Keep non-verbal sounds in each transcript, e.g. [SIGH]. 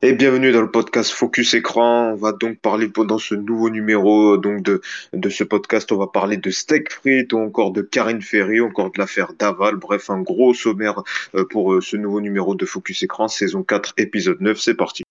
Et bienvenue dans le podcast Focus Écran. On va donc parler pendant ce nouveau numéro donc de, de ce podcast. On va parler de steak frites ou encore de Karine Ferry, encore de l'affaire Daval. Bref, un gros sommaire euh, pour euh, ce nouveau numéro de Focus Écran, saison 4, épisode 9. C'est parti.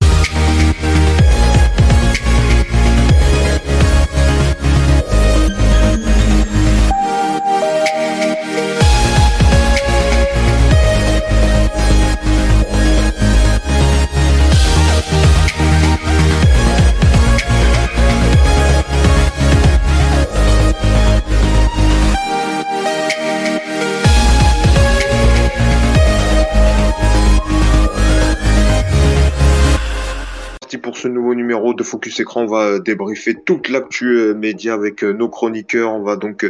Focus Écran. On va euh, débriefer toute l'actu euh, média avec euh, nos chroniqueurs. On va donc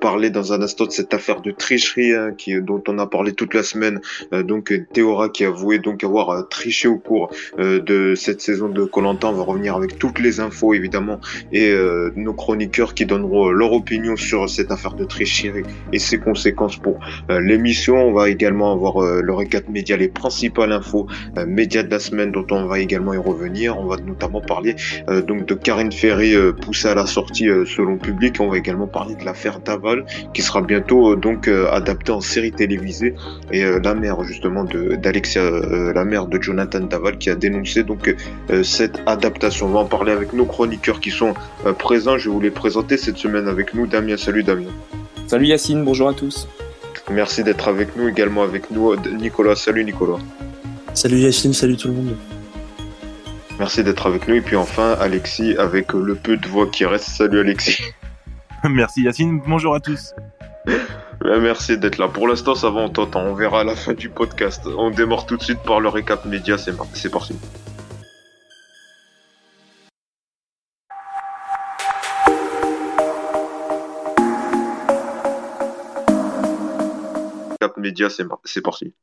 parler dans un instant de cette affaire de tricherie hein, qui, dont on a parlé toute la semaine. donc Théora qui a avoué donc avoir triché au cours de cette saison de Colanta. On va revenir avec toutes les infos évidemment et nos chroniqueurs qui donneront leur opinion sur cette affaire de tricherie et ses conséquences pour l'émission. On va également avoir le récap média, les principales infos médias de la semaine dont on va également y revenir. On va notamment parler euh, donc de Karine Ferry euh, poussée à la sortie euh, selon public. On va également parler de l'affaire Daval qui sera bientôt donc adaptée en série télévisée et la mère justement de d'Alexia, la mère de Jonathan Daval qui a dénoncé donc cette adaptation. On va en parler avec nos chroniqueurs qui sont présents. Je vais vous les présenter cette semaine avec nous. Damien, salut Damien. Salut Yacine, bonjour à tous. Merci d'être avec nous, également avec nous Nicolas. Salut Nicolas. Salut Yacine, salut tout le monde. Merci d'être avec nous. Et puis enfin, Alexis, avec le peu de voix qui reste. Salut Alexis. [LAUGHS] Merci Yacine, bonjour à tous. Merci d'être là. Pour l'instant, ça va, on t'entend. On verra à la fin du podcast. On démarre tout de suite par le récap média. C'est parti. Récap média, c'est parti.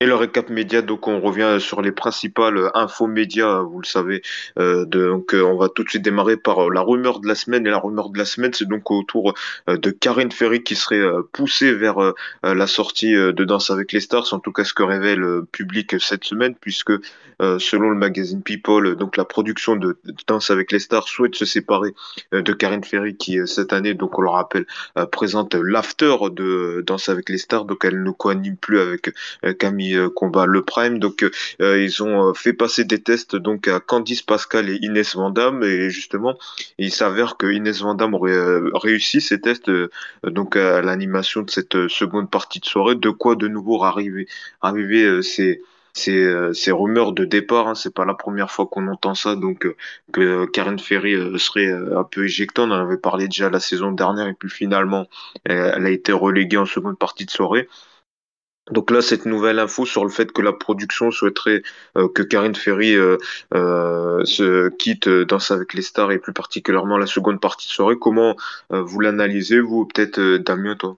Et le récap média, donc on revient sur les principales infos médias, vous le savez. Euh, donc euh, on va tout de suite démarrer par la rumeur de la semaine. Et la rumeur de la semaine, c'est donc autour euh, de Karine Ferry qui serait poussée vers la sortie de Danse avec les stars. En tout cas, ce que révèle le public cette semaine, puisque selon le magazine People, donc la production de Danse avec les stars souhaite se séparer de Karine Ferry, qui cette année, donc on le rappelle, présente l'after de Danse avec les stars. Donc elle ne coanime plus avec Camille euh, combat le Prime. Donc euh, ils ont euh, fait passer des tests donc à Candice Pascal et Inès Vandamme et justement il s'avère que Inès Vandamme aurait réussi ces tests donc à l'animation de cette seconde partie de soirée. De quoi de nouveau arriver arriver ces ces, rumeurs de départ. Hein, c'est pas la première fois qu'on entend ça, donc que Karen Ferry serait un peu éjectée. On en avait parlé déjà la saison dernière et puis finalement elle a été reléguée en seconde partie de soirée. Donc là, cette nouvelle info sur le fait que la production souhaiterait euh, que Karine Ferry euh, euh, se quitte Danse avec les stars et plus particulièrement la seconde partie de soirée, comment vous l'analysez, vous peut-être Damien, toi?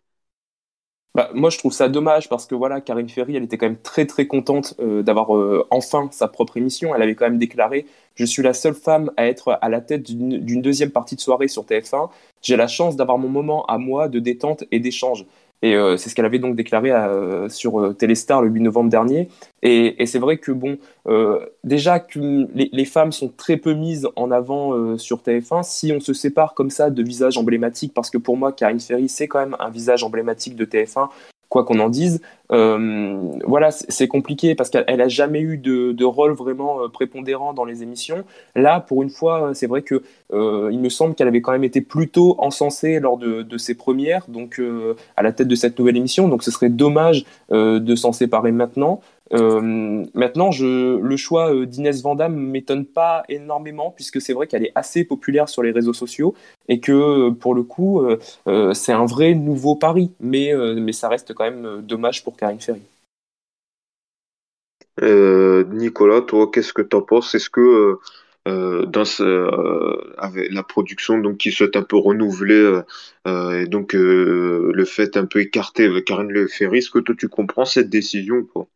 Bah, moi, je trouve ça dommage parce que voilà, Karine Ferry, elle était quand même très très contente d'avoir enfin sa propre émission. Elle avait quand même déclaré Je suis la seule femme à être à la tête d'une deuxième partie de soirée sur TF1. J'ai la chance d'avoir mon moment à moi de détente et d'échange. Et euh, c'est ce qu'elle avait donc déclaré euh, sur euh, Téléstar le 8 novembre dernier. Et, et c'est vrai que bon, déjà que les, les, femmes sont très peu mises en avant sur TF1. Si on se sépare comme ça de visages emblématiques, parce que pour moi, Karine Ferry, c'est quand même un visage emblématique de TF1 quoi qu'on en dise. Euh, voilà, c'est compliqué parce qu'elle a jamais eu de, de, rôle vraiment euh, prépondérant dans les émissions. Là, pour une fois, c'est vrai que euh, il me semble qu'elle avait quand même été plutôt encensée lors de, de ses premières, donc euh, à la tête de cette nouvelle émission. Donc, ce serait dommage euh, de s'en séparer maintenant. Euh, maintenant, je, le choix euh, d'Inès Vandamme m'étonne pas énormément puisque c'est vrai qu'elle est assez populaire sur les réseaux sociaux et que euh, pour le coup, c'est un vrai nouveau pari, mais, ça reste quand même dommage pour Karine Ferry. Nicolas, toi, qu'est-ce que tu en penses? Est-ce que dans la production donc qui souhaite un peu renouveler et donc le fait un peu écarté avec Karine Ferry, est-ce que toi tu comprends cette décision pas?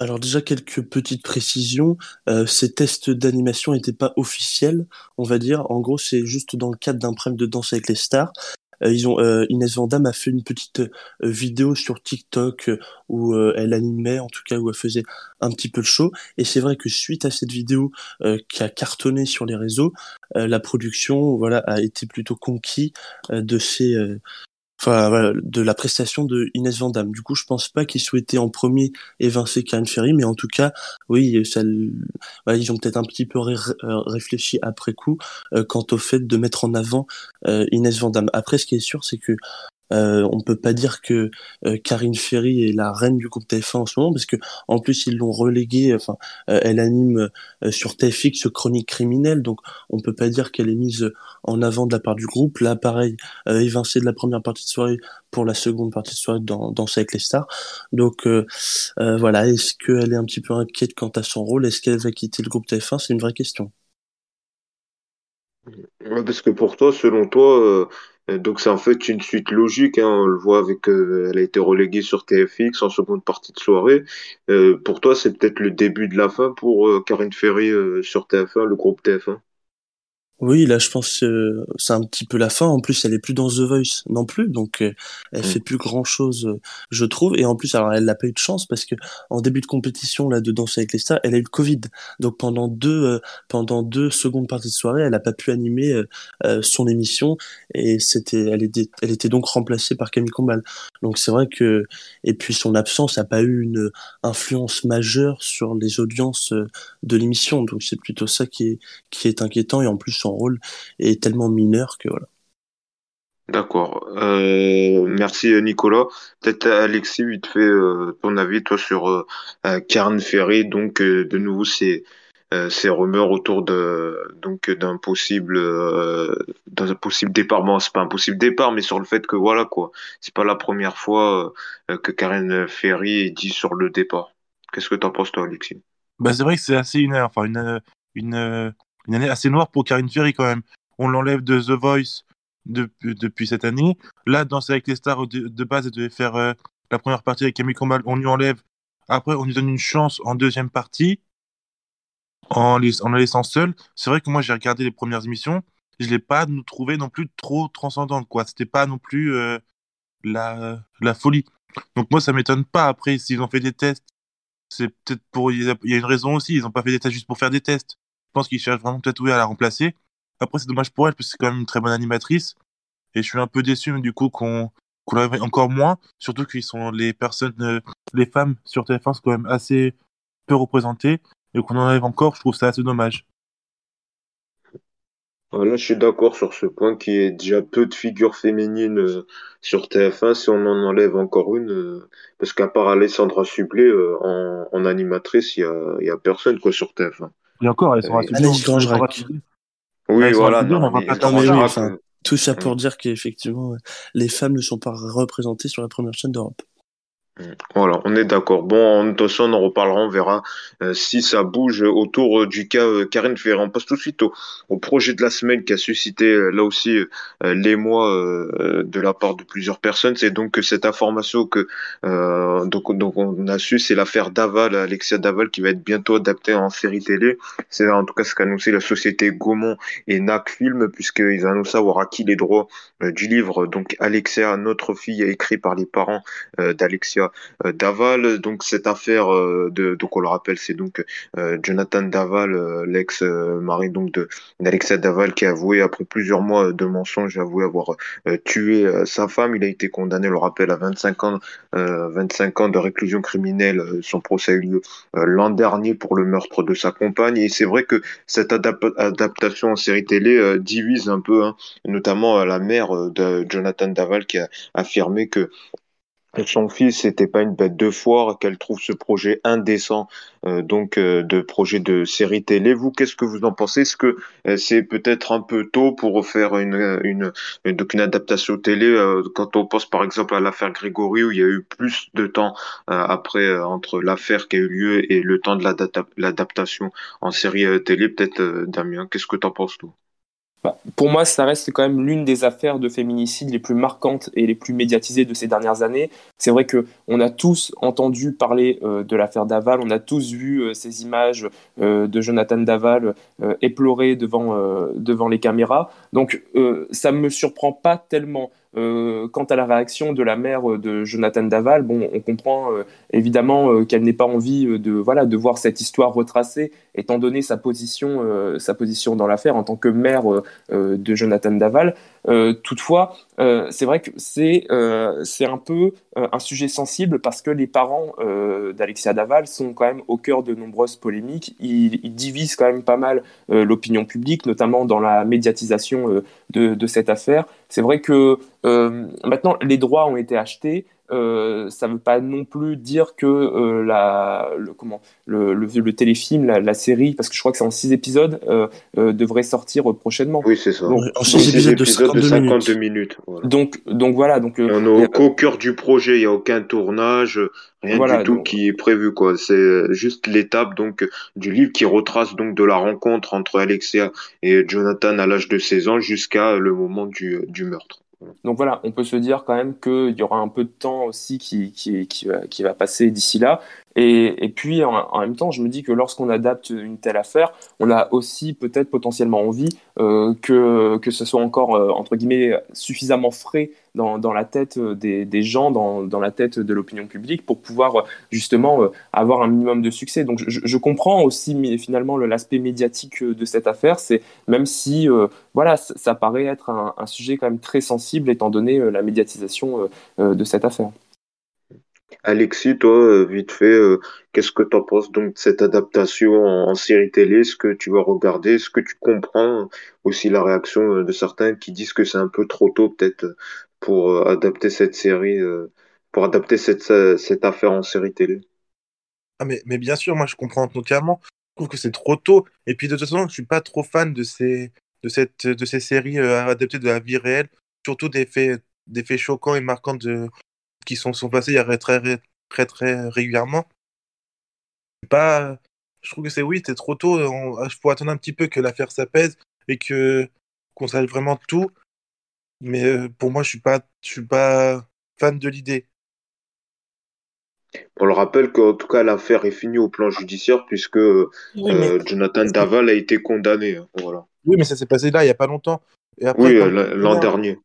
Alors déjà quelques petites précisions. Euh, ces tests d'animation n'étaient pas officiels, on va dire. En gros, c'est juste dans le cadre d'un prime de danse avec les stars. ils ont Inès Vandam a fait une petite vidéo sur TikTok où elle animait, en tout cas où elle faisait un petit peu le show. Et c'est vrai que suite à cette vidéo qui a cartonné sur les réseaux, la production voilà a été plutôt conquis de ces voilà, de la prestation de Inès Vandamme. Du coup, je pense pas qu'ils souhaitaient en premier évincer Karen Ferry, mais en tout cas, oui, ça, voilà, ils ont peut-être un petit peu euh, réfléchi après coup euh, quant au fait de mettre en avant euh, Inès Vandamme. Après, ce qui est sûr, c'est que euh, on peut pas dire que euh, Karine Ferry est la reine du groupe TF1 en ce moment parce que en plus ils l'ont reléguée. Enfin, euh, elle anime euh, sur TFX chronique criminelle, donc on peut pas dire qu'elle est mise en avant de la part du groupe. Là, pareil, évincée de la première partie de soirée pour la seconde partie de soirée dans Danser avec les stars. Donc voilà, est-ce qu'elle est un petit peu inquiète quant à son rôle? Est-ce qu'elle va quitter le groupe TF1 C'est une vraie question. parce que pour toi, selon toi, donc c'est en fait une suite logique, hein, on le voit avec, euh, elle a été reléguée sur TFX en seconde partie de soirée. Euh, pour toi, c'est peut-être le début de la fin pour euh, Karine Ferry sur TF1, le groupe TF1. Oui, là, je pense que c'est un petit peu la fin. En plus, elle est plus dans The Voice non plus, donc euh, elle mm. fait plus grand chose, euh, je trouve. Et en plus, alors elle n'a pas eu de chance parce que en début de compétition là de Danser avec les stars, elle a eu le Covid. Donc pendant deux euh, pendant deux secondes parties de soirée, elle n'a pas pu animer son émission et c'était elle était elle était donc remplacée par Camille Combal. Donc c'est vrai que et puis son absence n'a pas eu une influence majeure sur les audiences de l'émission. Donc c'est plutôt ça qui est qui est inquiétant et en plus rôle est tellement mineur que voilà. D'accord. Euh, merci Nicolas. Peut-être Alexis, vite fait euh, ton avis toi sur euh, Karen Ferry. Donc de nouveau ces ces rumeurs autour de donc d'un possible d'un possible départ. Bon, c'est pas un possible départ, mais sur le fait que voilà quoi, c'est pas la première fois que Karen Ferry est dit sur le départ. Qu'est-ce que t'en penses toi, Alexis? Bah c'est vrai que c'est assez une enfin une une une année assez noire pour Karine Ferry quand même. On l'enlève de The Voice depuis cette année. Là, Danser avec les stars, de, base, elle devait faire euh, la première partie avec Camille Combal. On lui enlève. Après, on lui donne une chance en deuxième partie, en, en la laissant seule. C'est vrai que moi, j'ai regardé les premières émissions. Je l'ai pas trouvé non plus trop transcendante. quoi. C'était pas non plus euh, la, la folie. Donc moi, ça m'étonne pas. Après, s'ils ont fait des tests, c'est peut-être pour... Il y a une raison aussi. Ils n'ont pas fait des tests juste pour faire des tests. Je pense qu'il cherche vraiment peut-être à la remplacer. Après, c'est dommage pour elle, parce que c'est quand même une très bonne animatrice. Et je suis un peu déçu, du coup, qu'on qu l'enlève encore moins. Surtout qu'ils sont les personnes, euh, les femmes sur TF1 sont quand même assez peu représentées. Et qu'on enlève encore, je trouve ça assez dommage. Là, je suis d'accord sur ce point qui est déjà peu de figures féminines euh, sur TF1. Si on en enlève encore une, euh, parce qu'à part Alessandra Sublet en, animatrice, il y a, y a personne quoi sur TF1. Et encore, elles sont euh, assez Oui, voilà. tout ça pour dire qu'effectivement, les femmes ne sont pas représentées sur la première chaîne d'Europe. Voilà, on est d'accord. Bon, en toute on en reparlera, on verra euh, si ça bouge autour euh, du cas euh, Karine Ferrand. On passe tout de suite au, projet de la semaine qui a suscité là aussi les mois de la part de plusieurs personnes. C'est donc cette information que donc, donc on a su, c'est l'affaire Daval, Alexia Daval, qui va être bientôt adaptée en série télé. C'est en tout cas ce qu'a annoncé la société Gaumont et NAC Film, puisqu'ils annoncent avoir acquis les droits du livre. Donc Alexia, notre fille, écrit par les parents d'Alexia Daval. Donc cette affaire euh, de donc on le rappelle, c'est donc euh, Jonathan Daval, l'ex-mari donc d'Alexa Daval, qui a avoué après plusieurs mois de mensonges, avoué avoir tué sa femme. Il a été condamné, on le rappelle, à 25 ans, 25 ans de réclusion criminelle. Son procès a eu lieu l'an dernier pour le meurtre de sa compagne. Et c'est vrai que cette adaptation en série télé divise un peu, hein, notamment la mère de Jonathan Daval qui a affirmé que son fils n'était pas une bête de foire, qu'elle trouve ce projet indécent, euh, donc euh, de projet de série télé. Vous, qu'est-ce que vous en pensez? Est-ce que euh, c'est peut-être un peu tôt pour faire une, une, une, adaptation télé Quand on pense par exemple à l'affaire Grégory, où il y a eu plus de temps après entre l'affaire qui a eu lieu et le temps de l'adaptation en série télé, peut-être Damien, qu'est-ce que tu en penses toi? Bah, pour moi, ça reste quand même l'une des affaires de féminicide les plus marquantes et les plus médiatisées de ces dernières années. C'est vrai que on a tous entendu parler euh, de l'affaire Daval, on a tous vu euh, ces images euh, de Jonathan Daval éploré devant, devant les caméras. Donc, ça ne me surprend pas tellement. Quant à la réaction de la mère de Jonathan Daval, bon, on comprend évidemment qu'elle n'ait pas envie de voilà de voir cette histoire retracée, étant donné sa position sa position dans l'affaire en tant que mère de Jonathan Daval. toutefois, c'est vrai que c'est c'est un peu un sujet sensible parce que les parents d'Alexia Daval sont quand même au cœur de nombreuses polémiques. Ils, divisent quand même pas mal l'opinion publique, notamment dans la médiatisation de cette affaire. C'est vrai que maintenant les droits ont été achetés. Euh, ça ne veut pas non plus dire que euh, la, le, comment, le, le, téléfilm, la, série, parce que je crois que c'est en 6 épisodes, euh, devrait sortir prochainement. Oui, c'est ça. en 6 épisodes, de 52, minutes. Donc, donc voilà. Donc, on est au cœur du projet, il n'y a aucun tournage, rien du tout qui est prévu. quoi. C'est juste l'étape donc du livre qui retrace donc de la rencontre entre Alexia et Jonathan à l'âge de 16 ans jusqu'à le moment du, du meurtre. Donc voilà, on peut se dire quand même qu'il y aura un peu de temps aussi qui, qui, qui, va, passer d'ici là. Et, puis en, même temps, je me dis que lorsqu'on adapte une telle affaire, on a aussi peut-être potentiellement envie euh, que, que ce soit encore, euh, entre guillemets, suffisamment frais dans, la tête des, des gens, dans, dans, la tête de l'opinion publique, pour pouvoir justement euh, avoir un minimum de succès. Donc je, comprends aussi finalement l'aspect médiatique de cette affaire, c'est même si voilà, ça, ça, paraît être un, sujet quand même très sensible étant donné la médiatisation de cette affaire. Alexis, toi, euh, vite fait, euh, qu'est-ce que tu en penses donc de cette adaptation en, série télé? Est-ce que tu vas regarder? Est-ce que tu comprends aussi la réaction euh, de certains qui disent que c'est un peu trop tôt peut-être pour adapter cette série, pour adapter cette, affaire en série télé? Ah mais, bien sûr, moi je comprends totalement. Je trouve que c'est trop tôt. Et puis de toute façon, je suis pas trop fan de ces, de cette, séries adaptées de la vie réelle, surtout des faits, des faits choquants et marquants de, qui sont, sont passés il y a très, très, très régulièrement. Pas, je trouve que c'est oui, c'est trop tôt. Il faut attendre un petit peu que l'affaire s'apaise et que qu'on sache vraiment tout. Mais euh, pour moi, je suis pas, je suis pas fan de l'idée. On le rappelle qu'en tout cas l'affaire est finie au plan judiciaire puisque euh, Jonathan Daval a été condamné. Hein, voilà. Oui, mais ça s'est passé là il y a pas longtemps. Et après, oui, l'an dernier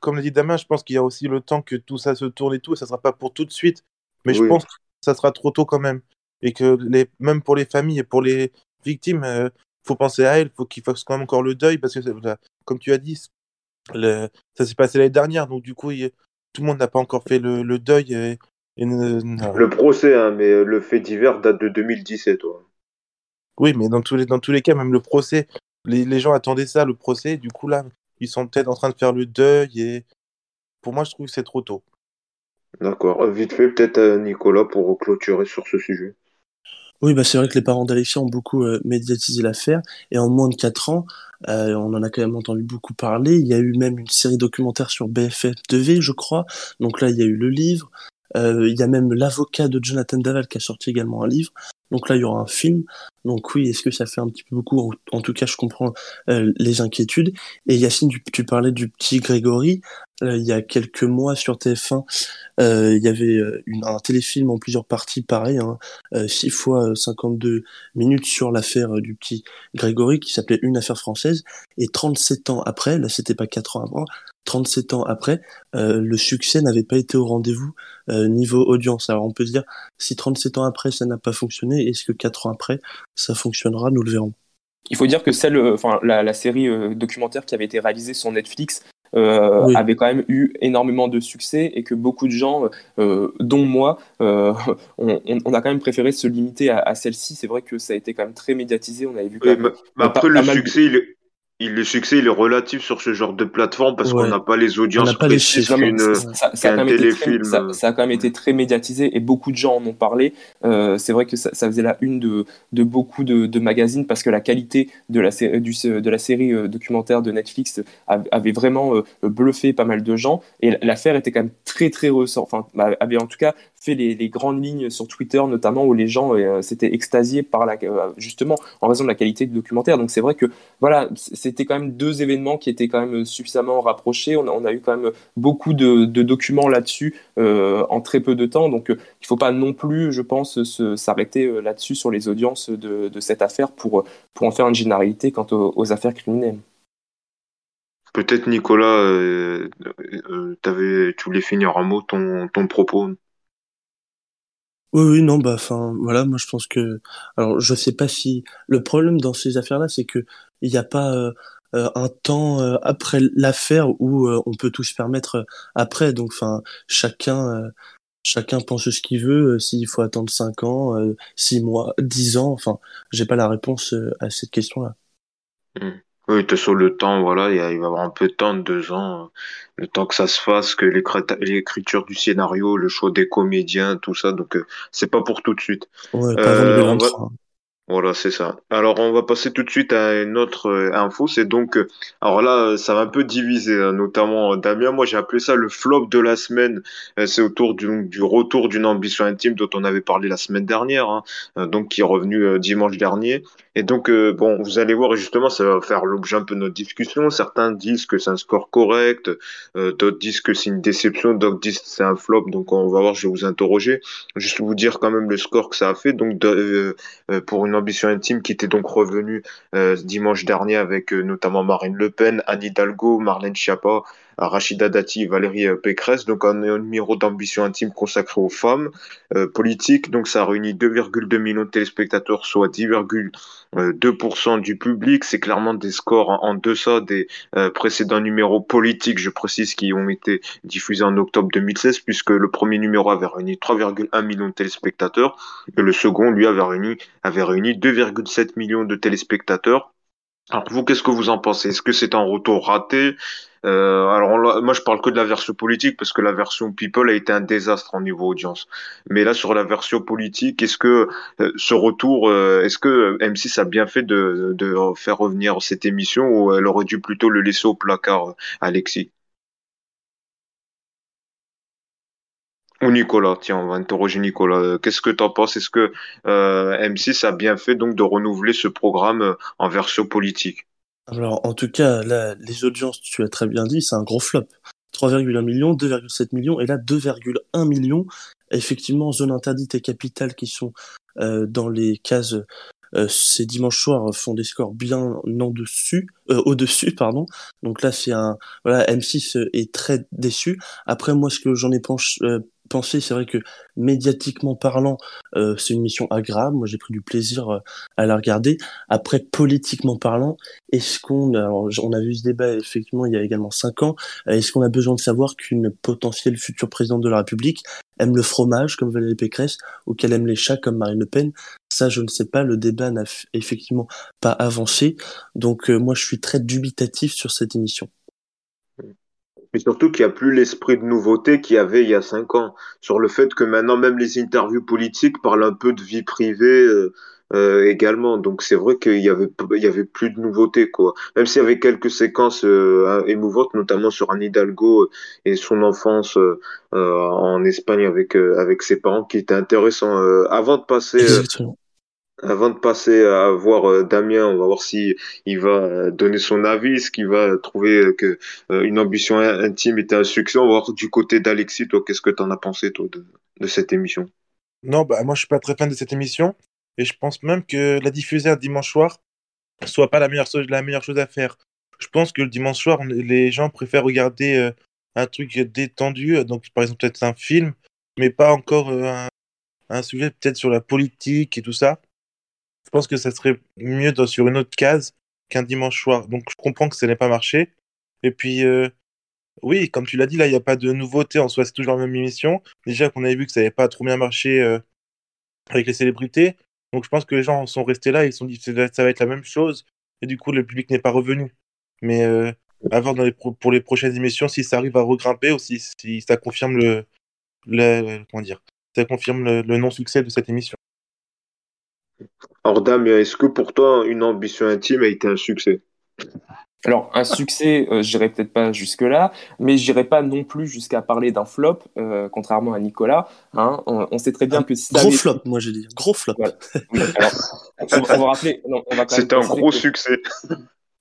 comme l'a dit Damien, je pense qu'il y a aussi le temps que tout ça se tourne et tout, et ça sera pas pour tout de suite. Mais je pense que ça sera trop tôt quand même. Et que les, même pour les familles et pour les victimes, il euh, faut penser à elles, faut qu'ils fassent quand même encore le deuil, parce que, comme tu as dit, le, ça s'est passé l'année dernière, donc du coup, tout le monde n'a pas encore fait le, le deuil. Et, le procès, hein, mais le fait divers date de 2017. Toi. Oui, mais dans tous, les, dans tous les cas, même le procès, les, les gens attendaient ça, le procès, du coup, là, ils sont peut-être en train de faire le deuil et pour moi, je trouve que c'est trop tôt. D'accord. Euh, vite fait, peut-être euh, Nicolas pour clôturer sur ce sujet. Oui, bah c'est vrai que les parents d'Alexia ont beaucoup euh, médiatisé l'affaire et en moins de 4 ans, on en a quand même entendu beaucoup parler. Il y a eu même une série documentaire sur BFF TV, je crois. Donc là, il y a eu le livre. il y a même l'avocat de Jonathan Daval qui a sorti également un livre. Donc là, il y aura un film. Donc oui, est-ce que ça fait un petit peu beaucoup? En, tout cas, je comprends euh, les inquiétudes. Et Yacine, tu, parlais du petit Grégory. Euh, il y a quelques mois sur TF1, euh, il y avait une, un téléfilm en plusieurs parties, pareil, hein, 6 fois 52 minutes sur l'affaire du petit Grégory qui s'appelait Une affaire française. Et 37 ans après, là c'était pas 4 ans avant, 37 ans après, euh, le succès n'avait pas été au rendez-vous euh, niveau audience. Alors on peut se dire, si 37 ans après ça n'a pas fonctionné, est-ce que 4 ans après ça fonctionnera? Nous le verrons. Il faut dire que celle, euh, enfin la, série documentaire qui avait été réalisée sur Netflix avait quand même eu énormément de succès et que beaucoup de gens, dont moi, on, a quand même préféré se limiter à, celle-ci. C'est vrai que ça a été quand même très médiatisé. On avait vu. Quand même, après le succès, il est il, le succès il est relatif sur ce genre de plateforme parce qu'on n'a pas les audiences précises qu'un téléfilm. ça, ça, a quand même été très médiatisé et beaucoup de gens en ont parlé. Euh, c'est vrai que ça, ça, faisait la une de, de beaucoup de, de, magazines parce que la qualité de la, du, de la série euh, documentaire de Netflix avait vraiment euh, bluffé pas mal de gens et l'affaire était quand même très très ressort, enfin avait en tout cas fait les, les, grandes lignes sur Twitter notamment où les gens s'étaient extasiés par la justement en raison de la qualité du documentaire. Donc c'est vrai que voilà c'était quand même deux événements qui étaient quand même suffisamment rapprochés. On a, eu quand même beaucoup de, documents là-dessus euh, en très peu de temps. Donc, euh, il ne faut pas non plus, je pense, s'arrêter euh, là-dessus sur les audiences de, cette affaire pour, pour en faire une généralité quant aux, affaires criminelles. Peut-être Nicolas, euh, euh, t'avais, tu voulais finir un mot ton, ton propos. Oui, oui, non, bah, enfin, voilà, moi je pense que, alors, je sais pas si le problème dans ces affaires-là, c'est que il n'y a pas euh, euh, un temps euh, après l'affaire où on peut tout se permettre après. Donc, enfin, chacun, chacun pense ce qu'il veut. S'il faut attendre 5 ans, 6 mois, 10 ans, enfin, j'ai pas la réponse à cette question-là. Hmm. Oui, de sur le temps, voilà, il, va y avoir un peu de temps, deux ans, le temps que ça se fasse, que l'écrit- l'écriture du scénario, le choix des comédiens, tout ça, donc euh, c'est pas pour tout de suite. Ouais, pas avant Euh, on va, 2023. Voilà, c'est ça. Alors, on va passer tout de suite à une autre euh, info. C'est donc, euh, alors là, euh, ça va un peu diviser, hein, notamment Damien. Moi, j'ai appelé ça le flop de la semaine. C'est autour du, retour d'une ambition intime dont on avait parlé la semaine dernière, hein, donc qui est revenu dimanche dernier. Et donc, bon, vous allez voir, justement, ça va faire l'objet un peu de notre discussion. Certains disent que c'est un score correct, d'autres disent que c'est une déception, d'autres disent que c'est un flop. Donc, on va voir, je vais vous interroger. Juste vous dire quand même le score que ça a fait. Donc, pour une ambition intime qui était donc revenue euh, dimanche dernier avec euh, notamment Marine Le Pen, Anne Hidalgo, Marlène Schiappa, Rachida Dati, Valérie euh, Pécresse. Donc un, numéro d'ambition intime consacré aux femmes euh, politiques. Donc ça a réuni 2,2 millions de téléspectateurs, soit 10,2% du public. C'est clairement des scores en, en deçà des euh, précédents numéros politiques, je précise, qui ont été diffusés en octobre 2016, puisque le premier numéro avait réuni 3,1 millions de téléspectateurs et le second, lui, avait réuni avait réuni 2,7 millions de téléspectateurs. Alors vous, qu'est-ce que vous en pensez? Est-ce que c'est un retour raté? Euh, Alors moi, je parle que de la version politique parce que la version People a été un désastre en niveau audience. Mais là, sur la version politique, est-ce que euh, ce retour, euh, est-ce que M6 a bien fait de, faire revenir cette émission ou elle aurait dû plutôt le laisser au placard, Alexis? Ou Nicolas, tiens, on va interroger Nicolas. Qu'est-ce que tu en penses? Est-ce que euh, M6 a bien fait donc de renouveler ce programme en version politique? Alors, en tout cas, là, les audiences, tu as très bien dit, c'est un gros flop. 3,1 millions, 2,7 millions, et là, 2,1 millions, effectivement, zone interdite et capitale qui sont euh, dans les cases euh, ces dimanches soirs font des scores bien en dessus, euh, au-dessus, pardon. Donc là, c'est un, voilà, M6 est très déçu. Après, moi, ce que j'en ai penché, euh, pensé, c'est vrai que médiatiquement parlant, euh, c'est une mission agréable. Moi, j'ai pris du plaisir euh, à la regarder. Après, politiquement parlant, est-ce qu'on, on a vu ce débat effectivement il y a également cinq ans. Euh, est-ce qu'on a besoin de savoir qu'une potentielle future présidente de la République aime le fromage comme Valérie Pécresse ou qu'elle aime les chats comme Marine Le Pen? Ça, je ne sais pas. Le débat n'a effectivement pas avancé. Donc, moi, je suis très dubitatif sur cette émission. Mais surtout qu'il n'y a plus l'esprit de nouveauté qu'il y avait il y a cinq ans. Sur le fait que maintenant, même les interviews politiques parlent un peu de vie privée euh, euh, également. Donc c'est vrai qu'il y avait, il avait plus de nouveauté, quoi. Même s'il y avait quelques séquences euh, émouvantes, notamment sur Anne Hidalgo et son enfance en Espagne avec, avec ses parents, qui étaient intéressants. avant de passer... Avant de passer à voir euh, Damien, on va voir si il va donner son avis, ce qu'il va trouver que euh, une ambition intime était un succès. On va voir du côté d'Alexis, toi, qu'est-ce que tu en as pensé toi de, cette émission? Non, bah moi je suis pas très fan de cette émission et je pense même que la diffuser un dimanche soir soit pas la meilleure chose, la meilleure chose à faire. Je pense que le dimanche soir, les gens préfèrent regarder euh, un truc détendu, donc par exemple peut-être un film, mais pas encore un sujet peut-être sur la politique et tout ça je pense que ça serait mieux sur une autre case qu'un dimanche soir. Donc je comprends que ça n'ait pas marché. Et puis, euh, oui, comme tu l'as dit, là, il n'y a pas de nouveauté en soi, c'est toujours la même émission. Déjà qu'on avait vu que ça n'avait pas trop bien marché euh, avec les célébrités. Donc je pense que les gens sont restés là, ils se sont dit que ça va être la même chose. Et du coup, le public n'est pas revenu. Mais euh, à voir pour les prochaines émissions si ça arrive à regrimper ou si, ça confirme le, comment dire, ça confirme le non-succès de cette émission. Alors Damien, est-ce que pour toi une ambition intime a été un succès? Alors, un succès, euh, j'irai peut-être pas jusque-là, mais j'irai pas non plus jusqu'à parler d'un flop, euh, contrairement à Nicolas. Hein, on, on, sait très bien un que si gros avait... flop, moi j'ai dit, gros flop. Voilà. Oui, alors, on, va, on, va rappeler. C'est un gros que... succès.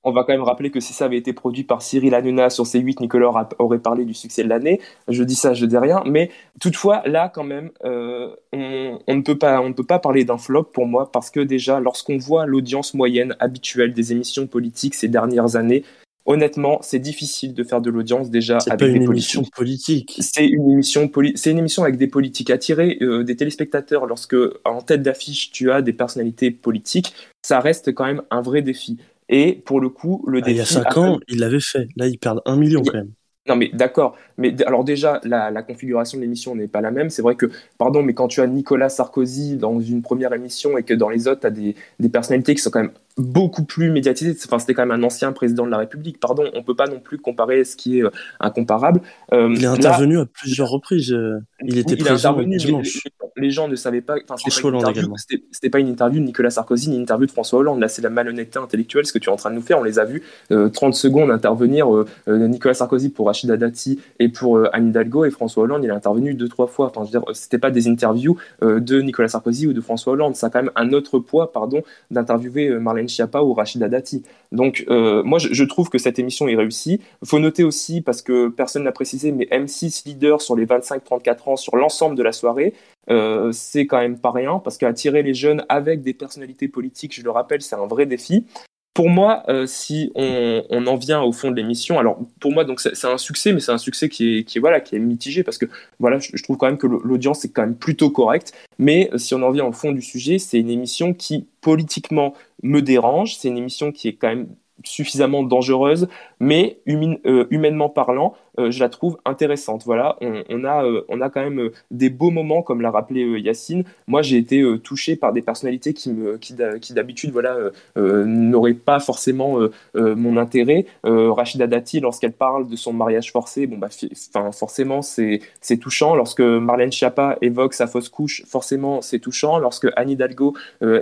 On va quand même rappeler que si ça avait été produit par Cyril Hanouna sur C8, Nicolas aurait parlé du succès de l'année. Je dis ça, je dis rien. Mais toutefois, là, quand même, euh, on, on, ne peut pas, on ne peut pas parler d'un flop pour moi parce que déjà, lorsqu'on voit l'audience moyenne habituelle des émissions politiques ces dernières années, honnêtement, c'est difficile de faire de l'audience déjà avec pas des une politiques. émission politique. C'est une émission, poli- c'est une émission avec des politiques attirés, euh, des téléspectateurs. Lorsque en tête d'affiche tu as des personnalités politiques, ça reste quand même un vrai défi. Et pour le coup, le Ah, il y a 5 a- ans, il l'avait fait. Là, ils perdent 1 million a- quand même. Non mais d'accord, mais alors déjà la, la configuration de l'émission n'est pas la même. C'est vrai que, pardon, mais quand tu as Nicolas Sarkozy dans une première émission et que dans les autres tu as des, des personnalités qui sont quand même beaucoup plus médiatisées, enfin c'était quand même un ancien président de la République, pardon, on peut pas non plus comparer ce qui est euh, incomparable. Euh, Il est là, intervenu à plusieurs reprises. euh, Il était est présent intervenu, mais dimanche. les, les gens ne savaient pas. C'était François pas, une Hollande interview- également. c'était- c'était pas une interview de Nicolas Sarkozy ni une interview de François Hollande. Là, c'est la malhonnêteté intellectuelle, ce que tu es en train de nous faire. On les a vus euh, 30 secondes intervenir Nicolas Sarkozy pour Rachida Dati et pour euh, Anne Hidalgo et François Hollande. Il a intervenu deux trois fois. Enfin, je veux dire, c'était pas des interviews euh, de Nicolas Sarkozy ou de François Hollande. Ça a quand même un autre poids, pardon, d'interviewer euh, Marlène Schiappa ou Rachida Dati. Donc, euh, moi, je, trouve que cette émission est réussie. Faut noter aussi, parce que personne n'a précisé, mais M6 leader sur les 25-34 ans sur l'ensemble de la soirée, euh, c'est quand même pas rien, parce qu'attirer les jeunes avec des personnalités politiques, je le rappelle, c'est un vrai défi. Pour moi, euh, si on, en vient au fond de l'émission, alors pour moi, donc c'est un succès, mais c'est un succès qui est, qui voilà, qui est mitigé parce que voilà, je, je trouve quand même que l'audience est quand même plutôt correcte. Mais euh, si on en vient au fond du sujet, c'est une émission qui politiquement me dérange. C'est une émission qui est quand même suffisamment dangereuse, mais euh, humainement parlant, euh, je la trouve intéressante. Voilà, on, a, euh, on a quand même des beaux moments, comme l'a rappelé Yacine. Moi, j'ai été touché par des personnalités qui, me, qui, d'habitude, voilà, n'auraient pas forcément mon intérêt. Rachida Dati, lorsqu'elle parle de son mariage forcé, bon bah, fi- enfin, forcément, c'est, touchant. Lorsque Marlène Schiappa évoque sa fausse couche, forcément, c'est touchant. Lorsque Anne Hidalgo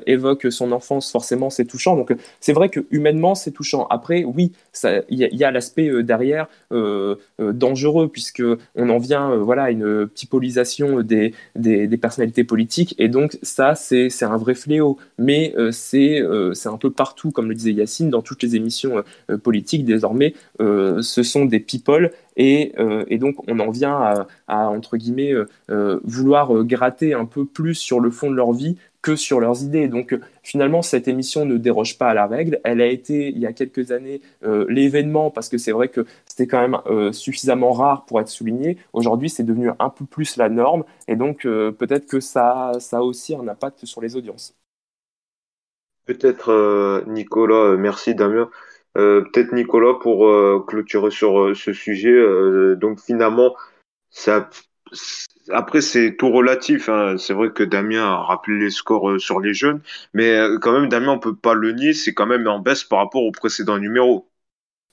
évoque son enfance, forcément, c'est touchant. Donc, c'est vrai que humainement, c'est touchant. Après, oui, il y a, y a l'aspect euh, derrière euh, euh, dangereux, puisque on en vient voilà, à une ptypolisation des, des, des personnalités politiques, et donc ça, c'est un vrai fléau. Mais c'est un peu partout, comme le disait Yacine, dans toutes les émissions politiques, désormais, ce sont des people. Et, euh, et donc on en vient à, entre guillemets euh, euh, vouloir gratter un peu plus sur le fond de leur vie que sur leurs idées. Donc finalement, cette émission ne déroge pas à la règle. Elle a été, il y a quelques années, l'événement, parce que c'est vrai que c'était quand même suffisamment rare pour être souligné. Aujourd'hui, c'est devenu un peu plus la norme, et donc peut-être que ça, ça a aussi un impact sur les audiences. Peut-être Nicolas, merci Damien. Euh, peut-être Nicolas pour euh, clôturer sur euh, ce sujet. donc finalement, ça, après c'est tout relatif. hein. C'est vrai que Damien a rappelé les scores sur les jeunes, mais quand même Damien, on peut pas le nier, c'est quand même en baisse par rapport au précédent numéro.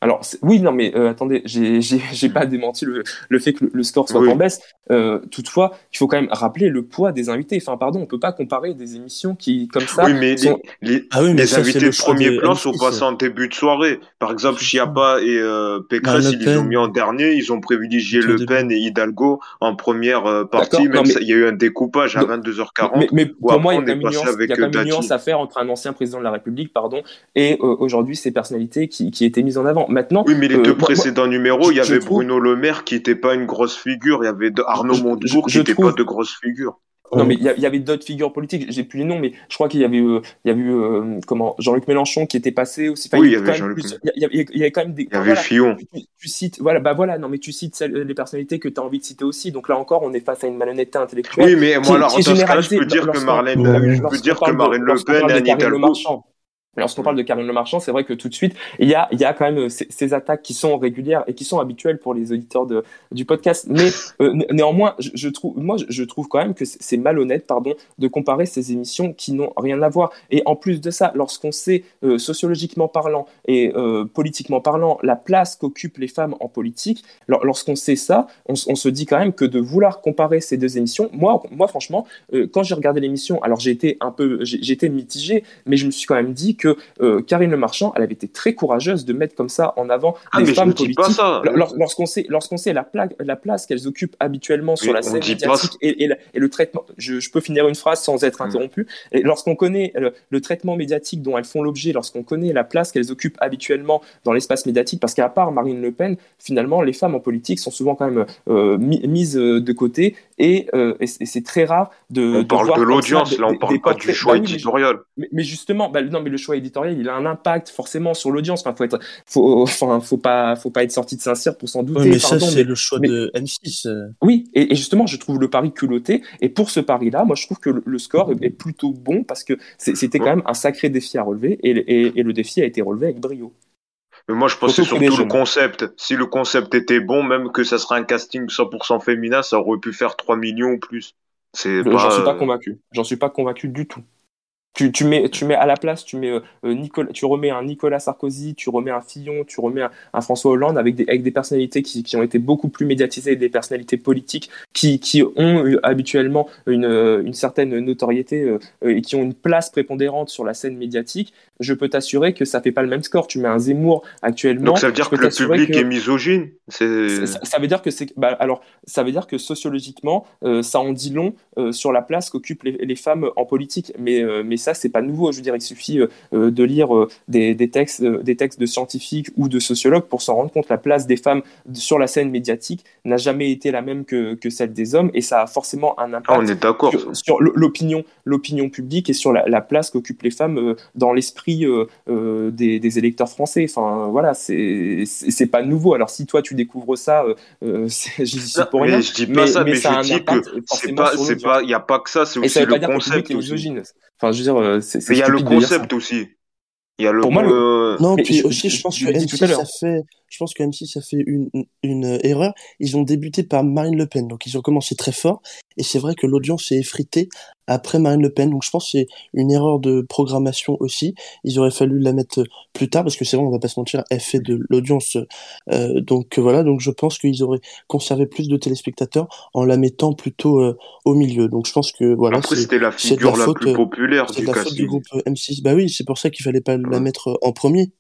Alors oui, non, mais euh, attendez, j'ai j'ai- [LAUGHS] j'ai pas démenti le, le fait que le, le score soit Oui. en baisse. Euh, toutefois, il faut quand même rappeler le poids des invités. Enfin, pardon, on peut pas comparer des émissions qui, comme ça, Oui, mais les, sont- les, Ah oui, mais les ça, invités le de premier plan M6, sont passés en début de soirée. Par exemple. Chiappa et euh, Pécresse, Le ils les ont Pen. mis en dernier. Ils ont privilégié Le début. Pen et Hidalgo en première euh, partie. Même non, mais- ça- il y a eu un découpage à Donc, 22h40. Mais, mais ou pour moi, il y a une nuance, euh, nuance à faire entre un ancien président de la République, pardon, et euh, aujourd'hui ces personnalités qui, qui étaient mises en avant. Maintenant, Oui, mais les euh, deux moi- moi- précédents numéros, il y avait trouve- Bruno Le Maire qui n'était pas une grosse figure. Il y avait Arnaud Montebourg qui n'était trouve- pas de grosse figure. Non, mais il y, avait d'autres figures politiques, j'ai plus les noms, mais je crois qu'il y avait, euh, il y avait eu, euh, comment, Jean-Luc Mélenchon qui était passé aussi. Enfin, Oui, il y avait Jean-Luc il y, avait- quand même des. Il y avait voilà, Fillon. tu, cites, voilà, bah voilà, non, mais tu cites celles- les personnalités que tu as envie de citer aussi. Donc là encore, on est face à une malhonnêteté intellectuelle. Oui, mais qui- moi, alors, qui est dans ce cas-là, je peux dire que Marlène, je peux dire que Le Pen et Hidalgo. Marchand. Lorsqu'on parle de Karine Le Marchand, c'est vrai que tout de suite, il y a, il y a quand même euh, ces, ces attaques qui sont régulières et qui sont habituelles pour les auditeurs de, du podcast. Mais euh, né- néanmoins, je, je trouve, moi, je- trouve quand même que c'est malhonnête, pardon, de comparer ces émissions qui n'ont rien à voir. Et en plus de ça, lorsqu'on sait euh, sociologiquement parlant et euh, politiquement parlant la place qu'occupent les femmes en politique, lor- lorsqu'on sait ça, on, se dit quand même que de vouloir comparer ces deux émissions, moi, moi franchement, quand j'ai regardé l'émission, alors j'ai été un peu, j'ai j'ai été mitigé, mais je me suis quand même dit que euh, Karine Le Marchand, elle avait été très courageuse de mettre comme ça en avant Ah, des femmes politiques. Lorsqu'on sait, lorsqu'on sait la, pla- la place qu'elles occupent habituellement sur la scène médiatique et, et la- et le traitement, je, je peux finir une phrase sans être Mm. interrompu. Et lorsqu'on connaît le, le traitement médiatique dont elles font l'objet, lorsqu'on connaît la place qu'elles occupent habituellement dans l'espace médiatique, parce qu'à part Marine Le Pen, finalement, les femmes en politique sont souvent quand même euh, mi- mises euh, de côté et, euh, et c'est très rare de. On de parle voir de l'audience, là, on parle pas du choix Bah oui, éditorial. mais, mais justement, bah, non, mais le choix choix éditorial, il a un impact forcément sur l'audience. Enfin, faut être, faut, enfin, faut pas, faut pas être sorti de Saint-Cyr pour s'en douter. mais ça, c'est le choix de M6. euh. Oui, et, et justement, je trouve le pari culotté. Et pour ce pari-là, moi, je trouve que le, le score est, est plutôt bon parce que c'était quand même un sacré défi à relever, et, et, et le défi a été relevé avec brio. Mais moi, je pense que c'est Surtout surtout le concept. Si le concept était bon, même que ça serait un casting 100% féminin, ça aurait pu faire 3 millions ou plus. C'est J'en suis pas euh, convaincu. J'en suis pas convaincu du tout. Tu, tu, mets, tu mets à la place, tu, mets, euh, Nicolas, tu remets un Nicolas Sarkozy, tu remets un Fillon, tu remets un, un François Hollande avec des, avec des personnalités qui, qui ont été beaucoup plus médiatisées, des personnalités politiques qui, qui ont eu habituellement une, euh, une certaine notoriété euh, euh, et qui ont une place prépondérante sur la scène médiatique. Je peux t'assurer que ça fait pas le même score. Tu mets un Zemmour actuellement. Donc ça veut dire que le public que- est misogyne. Ça, ça veut dire que c'est bah, alors ça veut dire que sociologiquement euh, ça en dit long euh, sur la place qu'occupent les, les femmes en politique mais euh, mais ça c'est pas nouveau. Je veux dire il suffit euh, euh, de lire euh, des, des textes des textes de scientifiques ou de sociologues pour s'en rendre compte. La place des femmes sur la scène médiatique n'a jamais été la même que, que celle des hommes et ça a forcément un Ah, impact on est sur, sur l'opinion l'opinion publique et sur la, la place qu'occupent les femmes dans l'esprit des, des électeurs français. Enfin voilà c'est c'est pas nouveau. Alors si toi tu découvres ça euh, [LAUGHS] j'y suis Non, pour rien mais je dis pas ça, mais, ça a un je dis que c'est pas, c'est pas, il y a pas que ça, c'est aussi ça veut le pas dire que le public concept est aussi. misogyne enfin je veux dire euh, c'est Mais il y a le dire ça. concept aussi. Il y a le. Pour moi, le- euh, Non, puis je- aussi, je- pense que l'ai dit tout M6 à l'heure. a fait, je pense que M6 a fait une, une euh, erreur. Ils ont débuté par Marine Le Pen, donc ils ont commencé très fort. Et c'est vrai que l'audience s'est effritée après Marine Le Pen. Donc je pense que c'est une erreur de programmation aussi. Ils auraient fallu la mettre plus tard parce que c'est vrai, on va pas se mentir, elle fait de l'audience. Euh, donc euh, voilà, donc je pense qu'ils auraient conservé plus de téléspectateurs en la mettant plutôt euh, au milieu. Donc je pense que voilà, Après, c'était la figure la la, faute, plus euh, populaire du la faute du groupe euh, M6. Bah oui, c'est pour ça qu'il fallait pas la mettre euh, en premier.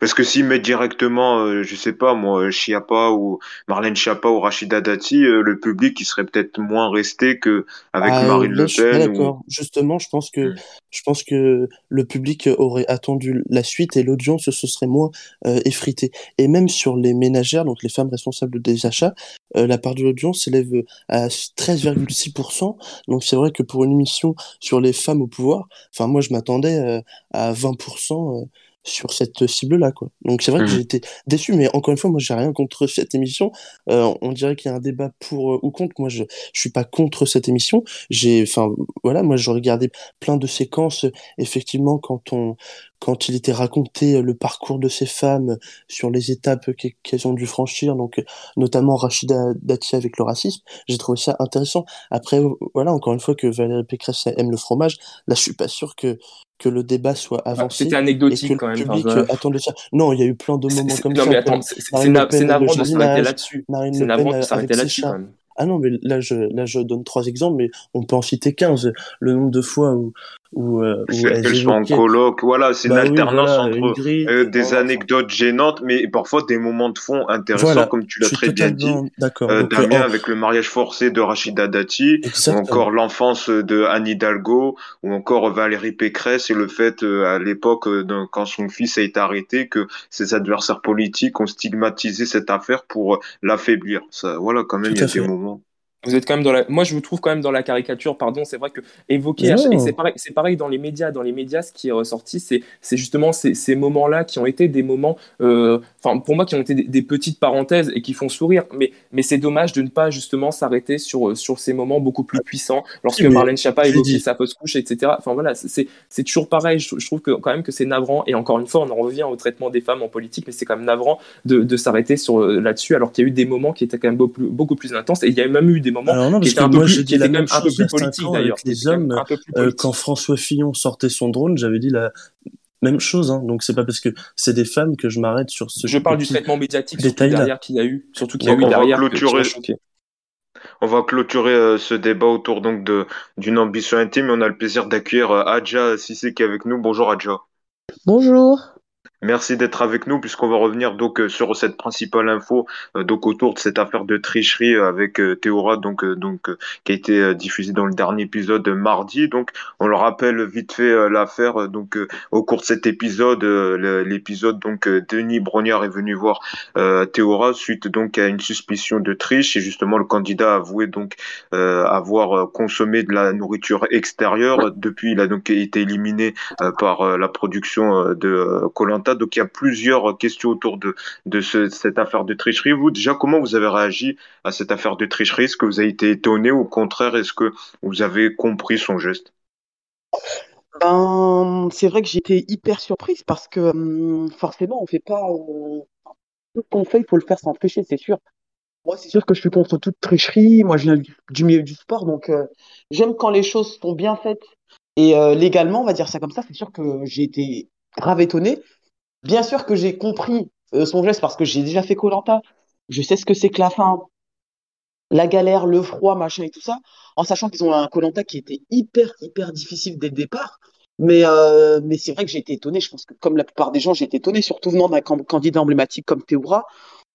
Parce que s'ils mettent directement, euh, je sais pas moi, Chiappa ou Marlène Schiappa ou Rachida Dati, euh, le public il serait peut-être moins resté que avec Ah, Marine là, Le je suis pas Pen. ou- d'accord. Justement, je pense que Mm. je pense que le public aurait attendu la suite et l'audience se serait moins euh, effritée. Et même sur les ménagères, donc les femmes responsables des achats, euh, la part de l'audience s'élève à 13,6%. Donc c'est vrai que pour une émission sur les femmes au pouvoir, enfin moi je m'attendais euh, à 20% euh, sur cette cible-là, quoi. Donc c'est vrai que Mhm. j'ai été déçu, mais encore une fois, moi j'ai rien contre cette émission. Euh, on dirait qu'il y a un débat pour euh, ou contre. Moi je je suis pas contre cette émission. J'ai, enfin voilà, moi je regardais plein de séquences, effectivement quand on quand il était raconté euh, le parcours de ces femmes euh, sur les étapes qu'e- qu'elles ont dû franchir, donc notamment Rachida Dati avec le racisme, j'ai trouvé ça intéressant. Après, voilà, encore une fois que Valérie Pécresse aime le fromage, là je suis pas sûr que que le débat soit Enfin, avancé c'était et que anecdotique le quand même enfin, euh, attende ça. Non, il y a eu plein de moments comme non ça. mais comme attends c'est navrant de s'arrêter là-dessus c'est navrant de s'arrêter là-dessus chats. quand même Ah non, mais là je, là je donne trois exemples, mais on peut en citer 15. Le nombre de fois où, où, euh, où elles soient en colloque, voilà, c'est une bah oui, alternance voilà, une entre grille, euh, des enfants. anecdotes gênantes, mais parfois des moments de fond intéressants, Voilà, comme tu l'as très bien dit. Euh, Donc, Damien en- avec le mariage forcé de Rachida Dati, ou exactement. encore l'enfance de Anne Hidalgo, ou encore Valérie Pécresse et le fait euh, à l'époque euh, quand son fils a été arrêté que ses adversaires politiques ont stigmatisé cette affaire pour euh, l'affaiblir. Ça, voilà, quand même, il y a à des fait. moments. Vous êtes quand même dans la. Moi, je vous trouve quand même dans la caricature. Pardon, c'est vrai que évoquer et c'est pareil, c'est pareil dans les médias. Dans les médias, ce qui est ressorti, c'est c'est justement ces, ces moments-là qui ont été des moments, euh, enfin pour moi, qui ont été des, des petites parenthèses et qui font sourire. Mais mais c'est dommage de ne pas justement s'arrêter sur sur ces moments beaucoup plus puissants. Lorsque mais Marlène Schiappa évoquait dit. sa fausse couche, etc. Enfin voilà, c'est c'est toujours pareil. Je, je trouve que quand même que c'est navrant. Et encore une fois, on en revient au traitement des femmes en politique, mais c'est quand même navrant de, de s'arrêter sur euh, là-dessus, alors qu'il y a eu des moments qui étaient quand même beaucoup plus, beaucoup plus intenses. Et il y a même eu des moments Alors non, qui parce que un moi plus, j'ai dit la même un peu chose il y plus a cinq politiques ans d'ailleurs. avec les hommes. un peu plus Euh, quand François Fillon sortait son drone, j'avais dit la même chose. Hein. Donc c'est pas parce que c'est des femmes que je m'arrête sur ce Je parle du traitement médiatique derrière qu'il y a eu, surtout qu'il y a eu on va derrière. On va clôturer euh, ce débat autour donc de d'une ambition intime et on a le plaisir d'accueillir euh, Adja Sissé qui est avec nous. Bonjour Adja. Bonjour. Merci d'être avec nous puisqu'on va revenir donc euh, sur cette principale info euh, donc autour de cette affaire de tricherie euh, avec Théora donc donc qui a été diffusée dans le dernier épisode mardi. Donc on le rappelle vite fait l'affaire donc au cours de cet épisode l'épisode donc Denis Brognard est venu voir Théora suite donc à une suspicion de triche. Et justement le candidat a avoué donc avoir consommé de la nourriture extérieure. Depuis il a donc été éliminé par la production de Colanta. Donc il y a plusieurs questions autour de, de ce- cette affaire de tricherie. Vous, déjà, comment vous avez réagi à cette affaire de tricherie? Est-ce que vous avez été étonné? Ou au contraire, est-ce que vous avez compris son geste? Ben, c'est vrai que j'étais hyper surprise parce que hum, forcément, on fait pas. euh, tout ce qu'on fait, il faut le faire sans tricher, c'est sûr. Moi, c'est sûr que je suis contre toute tricherie. Moi, je viens du, milieu du sport, donc euh, j'aime quand les choses sont bien faites et euh, légalement, on va dire ça comme ça. C'est sûr que j'ai été grave étonné. Bien sûr que j'ai compris euh, son geste parce que j'ai déjà fait koh Je sais ce que c'est que la faim, la galère, le froid, machin et tout ça, en sachant qu'ils ont un koh qui était hyper, hyper difficile dès le départ. Mais, euh, mais c'est vrai que j'ai été étonné. Je pense que comme la plupart des gens, j'ai été étonné, surtout venant d'un can- candidat emblématique comme Théoura.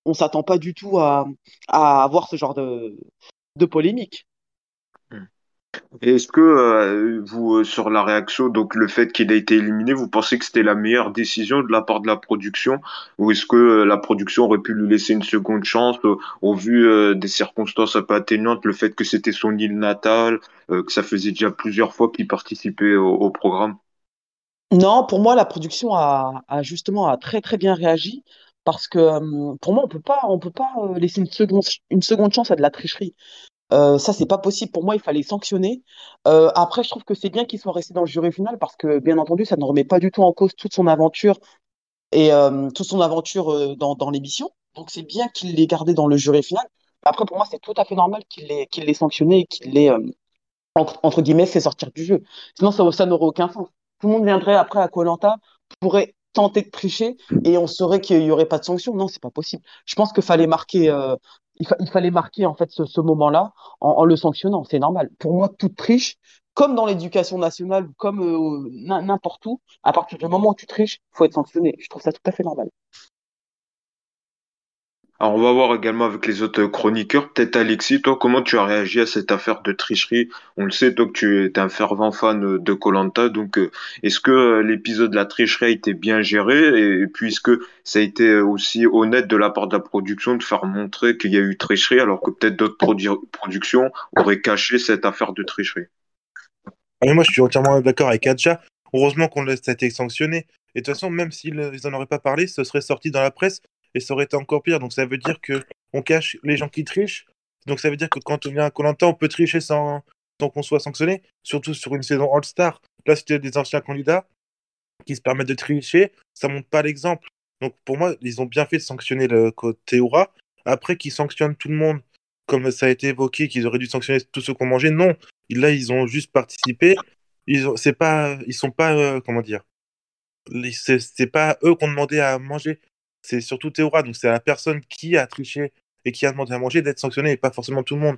On s'attend pas du tout à, à avoir ce genre de, de polémique. Est-ce que euh, vous, euh, sur la réaction, donc le fait qu'il ait été éliminé, vous pensez que c'était la meilleure décision de la part de la production, ou est-ce que euh, la production aurait pu lui laisser une seconde chance au vu des circonstances un peu atténuantes, le fait que c'était son île natale, que ça faisait déjà plusieurs fois qu'il participait au, programme? Non, pour moi, la production a, justement très très bien réagi parce que euh, pour moi, on peut pas, peut pas laisser une seconde, une seconde chance à de la tricherie. Euh, ça, c'est pas possible. Pour moi, il fallait sanctionner. Euh, après, je trouve que c'est bien qu'il soit resté dans le jury final parce que, bien entendu, ça ne remet pas du tout en cause toute son aventure et euh, toute son aventure euh, dans, dans l'émission. Donc, c'est bien qu'il l'ait gardé dans le jury final. Après, pour moi, c'est tout à fait normal qu'il l'ait l'ait sanctionné et qu'il l'ait, entre, guillemets, fait sortir du jeu. Sinon, ça, ça n'aurait aucun sens. Tout le monde viendrait après à koh pourrait tenter de tricher et on saurait qu'il y aurait pas de sanction. Non, c'est pas possible. Je pense qu'il fallait marquer, il, fa- il fallait marquer en fait ce, moment-là en, le sanctionnant. C'est normal. Pour moi, toute triche, comme dans l'éducation nationale ou comme euh, n'im- n'importe où, à partir du moment où tu triches, faut être sanctionné. Je trouve ça tout à fait normal. Alors, on va voir également avec les autres chroniqueurs. Peut-être Alexis, toi, comment tu as réagi à cette affaire de tricherie? On le sait, toi, que tu es un fervent fan de Koh-Lanta. Donc, euh, est-ce que euh, l'épisode de la tricherie a été bien géré? Et puis, est-ce que ça a été aussi honnête de la part de la production de faire montrer qu'il y a eu tricherie, alors que peut-être d'autres produ- productions auraient caché cette affaire de tricherie? Ah, moi, je suis entièrement d'accord avec Adja. Heureusement qu'on a été sanctionné. Et de toute façon, même s'ils ils en auraient pas parlé, ce serait sorti dans la presse et ça aurait été encore pire. Donc ça veut dire que on cache les gens qui trichent. Donc ça veut dire que quand on vient à koh on peut tricher sans, qu'on soit sanctionné. Surtout sur une saison All-Star. Là, c'était des anciens candidats qui se permettent de tricher. Ça montre pas l'exemple. Donc pour moi, ils ont bien fait de sanctionner le côté Aura. Après qu'ils sanctionnent tout le monde, comme ça a été évoqué, qu'ils auraient dû sanctionner tous ceux qui ont mangé. Non, là, ils ont juste participé. Ils ont, c'est pas, ils sont pas, euh, comment dire, c'est c'est pas eux qui ont demandé à manger. C'est surtout Théora. Donc c'est la personne qui a triché et qui a demandé à manger d'être sanctionnée et pas forcément tout le monde.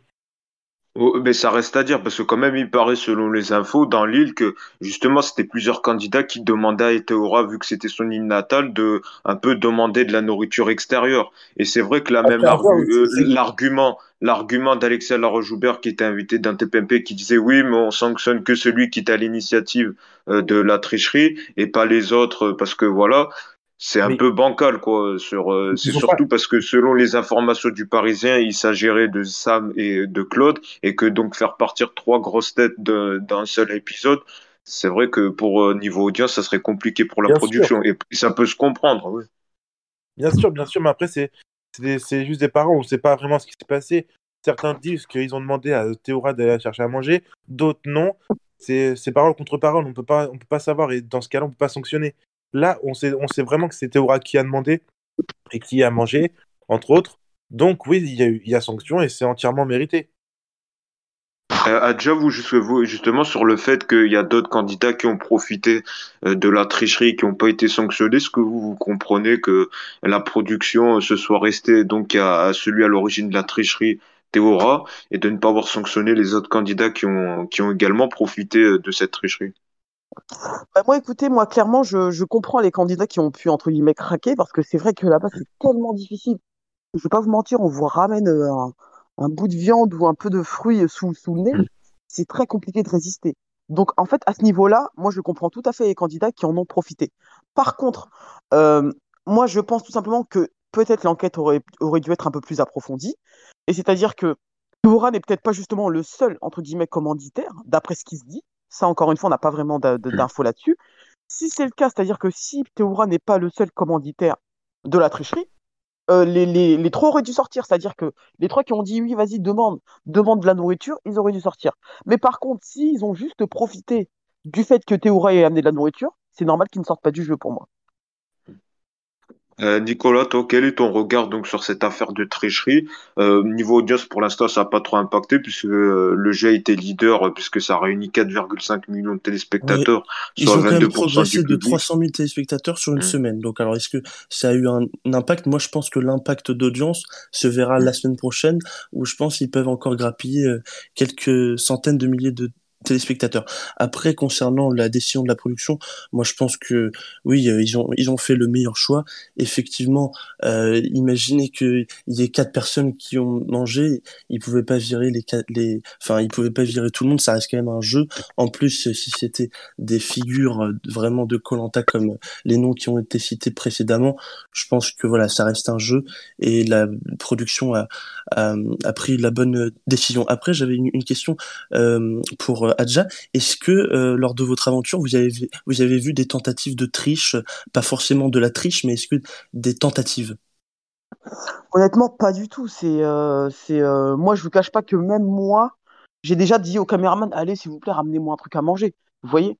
Oh, mais ça reste à dire, parce que quand même, il paraît, selon les infos, dans l'île, que justement, c'était plusieurs candidats qui demandaient à Eteora, vu que c'était son île natale, de un peu demander de la nourriture extérieure. Et c'est vrai que la même argu- euh, l'argument, l'argument d'Alexia Laroche-Joubert, qui était invité d'un TPMP, qui disait oui, mais on sanctionne que celui qui est à l'initiative euh, de la tricherie et pas les autres, parce que voilà. C'est un peu bancal, quoi. Sur, euh, c'est surtout parce que selon les informations du Parisien, il s'agirait de Sam et de Claude, et que donc faire partir trois grosses têtes d'un seul épisode, c'est vrai que pour euh, niveau audience, ça serait compliqué pour la Bien production, et ça peut se comprendre. oui. Bien sûr, bien sûr, mais après, c'est juste des parents, on ne sait pas vraiment ce qui s'est passé. Certains disent qu'ils ont demandé à Théora d'aller chercher à manger, d'autres non. C'est c'est parole contre parole, on peut pas, on peut pas savoir, et dans ce cas-là, on peut pas sanctionner. Là, on sait, vraiment que c'est Théora qui a demandé et qui a mangé, entre autres. Donc oui, il y a sanction et c'est entièrement mérité. Euh, Adja, vous, juste- vous, justement, sur le fait qu'il y a d'autres candidats qui ont profité euh, de la tricherie, qui n'ont pas été sanctionnés, est-ce que vous, comprenez que la production euh, se soit restée donc à, celui à l'origine de la tricherie, Théora, et de ne pas avoir sanctionné les autres candidats qui ont, qui ont également profité euh, de cette tricherie? Bah, moi, écoutez, moi, clairement, je, je comprends les candidats qui ont pu, entre guillemets, craquer, parce que c'est vrai que là-bas, c'est tellement difficile. Je vais pas vous mentir, on vous ramène euh, un, un bout de viande ou un peu de fruits sous, sous le nez. C'est très compliqué de résister. Donc, en fait, à ce niveau-là, moi, je comprends tout à fait les candidats qui en ont profité. Par contre, euh, moi, je pense tout simplement que peut-être l'enquête aurait, aurait dû être un peu plus approfondie. Et c'est-à-dire que Toura n'est peut-être pas justement le seul, entre guillemets, commanditaire, d'après ce qui se dit. Ça, encore une fois, on n'a pas vraiment de- d'infos là-dessus. Si c'est le cas, c'est-à-dire que si Théoura n'est pas le seul commanditaire de la tricherie, euh, les, les, les trois auraient dû sortir. C'est-à-dire que les trois qui ont dit oui, vas-y, demande, demande de la nourriture, ils auraient dû sortir. Mais par contre, s'ils ont juste profité du fait que Théoura ait amené de la nourriture, c'est normal qu'ils ne sortent pas du jeu pour moi. Euh, Nicolas, toi, quel est ton regard donc sur cette affaire de tricherie? Euh, niveau audience, pour l'instant, ça n'a pas trop impacté puisque euh, le jeu a été leader euh, puisque ça réunit 4,5 millions de Ouais, téléspectateurs, ils soit ont quand même 22% progressé de public. 300 000 téléspectateurs sur une Hmm. semaine. Donc, alors, est-ce que ça a eu un, un impact? Moi, je pense que l'impact d'audience se verra la semaine prochaine, où je pense qu'ils peuvent encore grappiller euh, quelques centaines de milliers de téléspectateurs. Après, concernant la décision de la production, moi, je pense que oui, euh, ils ont ils ont fait le meilleur choix. Effectivement, euh, imaginez que il y ait quatre personnes qui ont mangé, ils pouvaient pas virer les quatre, les, enfin, ils pouvaient pas virer tout le monde. Ça reste quand même un jeu. En plus, euh, si c'était des figures euh, vraiment de koh comme les noms qui ont été cités précédemment, je pense que voilà, ça reste un jeu et la production a, a, a pris la bonne décision. Après, j'avais une, une question euh, pour Adja. Est-ce que euh, lors de votre aventure, vous avez vu, vous avez vu des tentatives de triche, pas forcément de la triche, mais est-ce que des tentatives? Honnêtement, pas du tout. C'est, euh, c'est, euh, moi, je vous cache pas que même moi, j'ai déjà dit au caméraman, allez, s'il vous plaît, ramenez-moi un truc à manger. Vous voyez?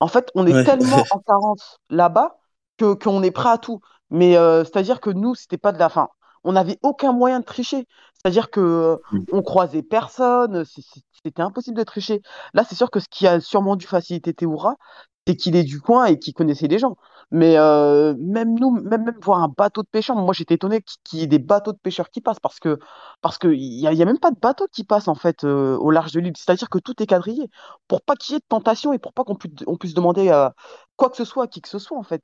En fait, on est Ouais, tellement [LAUGHS] en carence là-bas que qu'on est prêt à tout. Mais euh, c'est-à-dire que nous, c'était pas de la fin. On n'avait aucun moyen de tricher. C'est-à-dire que euh, on croisait personne. C'était impossible de tricher. Là, c'est sûr que ce qui a sûrement dû faciliter Théoura, c'est qu'il est du coin et qu'il connaissait les gens. Mais euh, même nous, même, même voir un bateau de pêcheurs, moi j'étais étonné qu'il qu'il y ait des bateaux de pêcheurs qui passent parce que parce que il y a, il y a même pas de bateau qui passe en fait euh, au large de l'île. C'est-à-dire que tout est quadrillé pour pas qu'il y ait de tentation et pour pas qu'on puisse on puisse demander euh, quoi que ce soit à qui que ce soit en fait.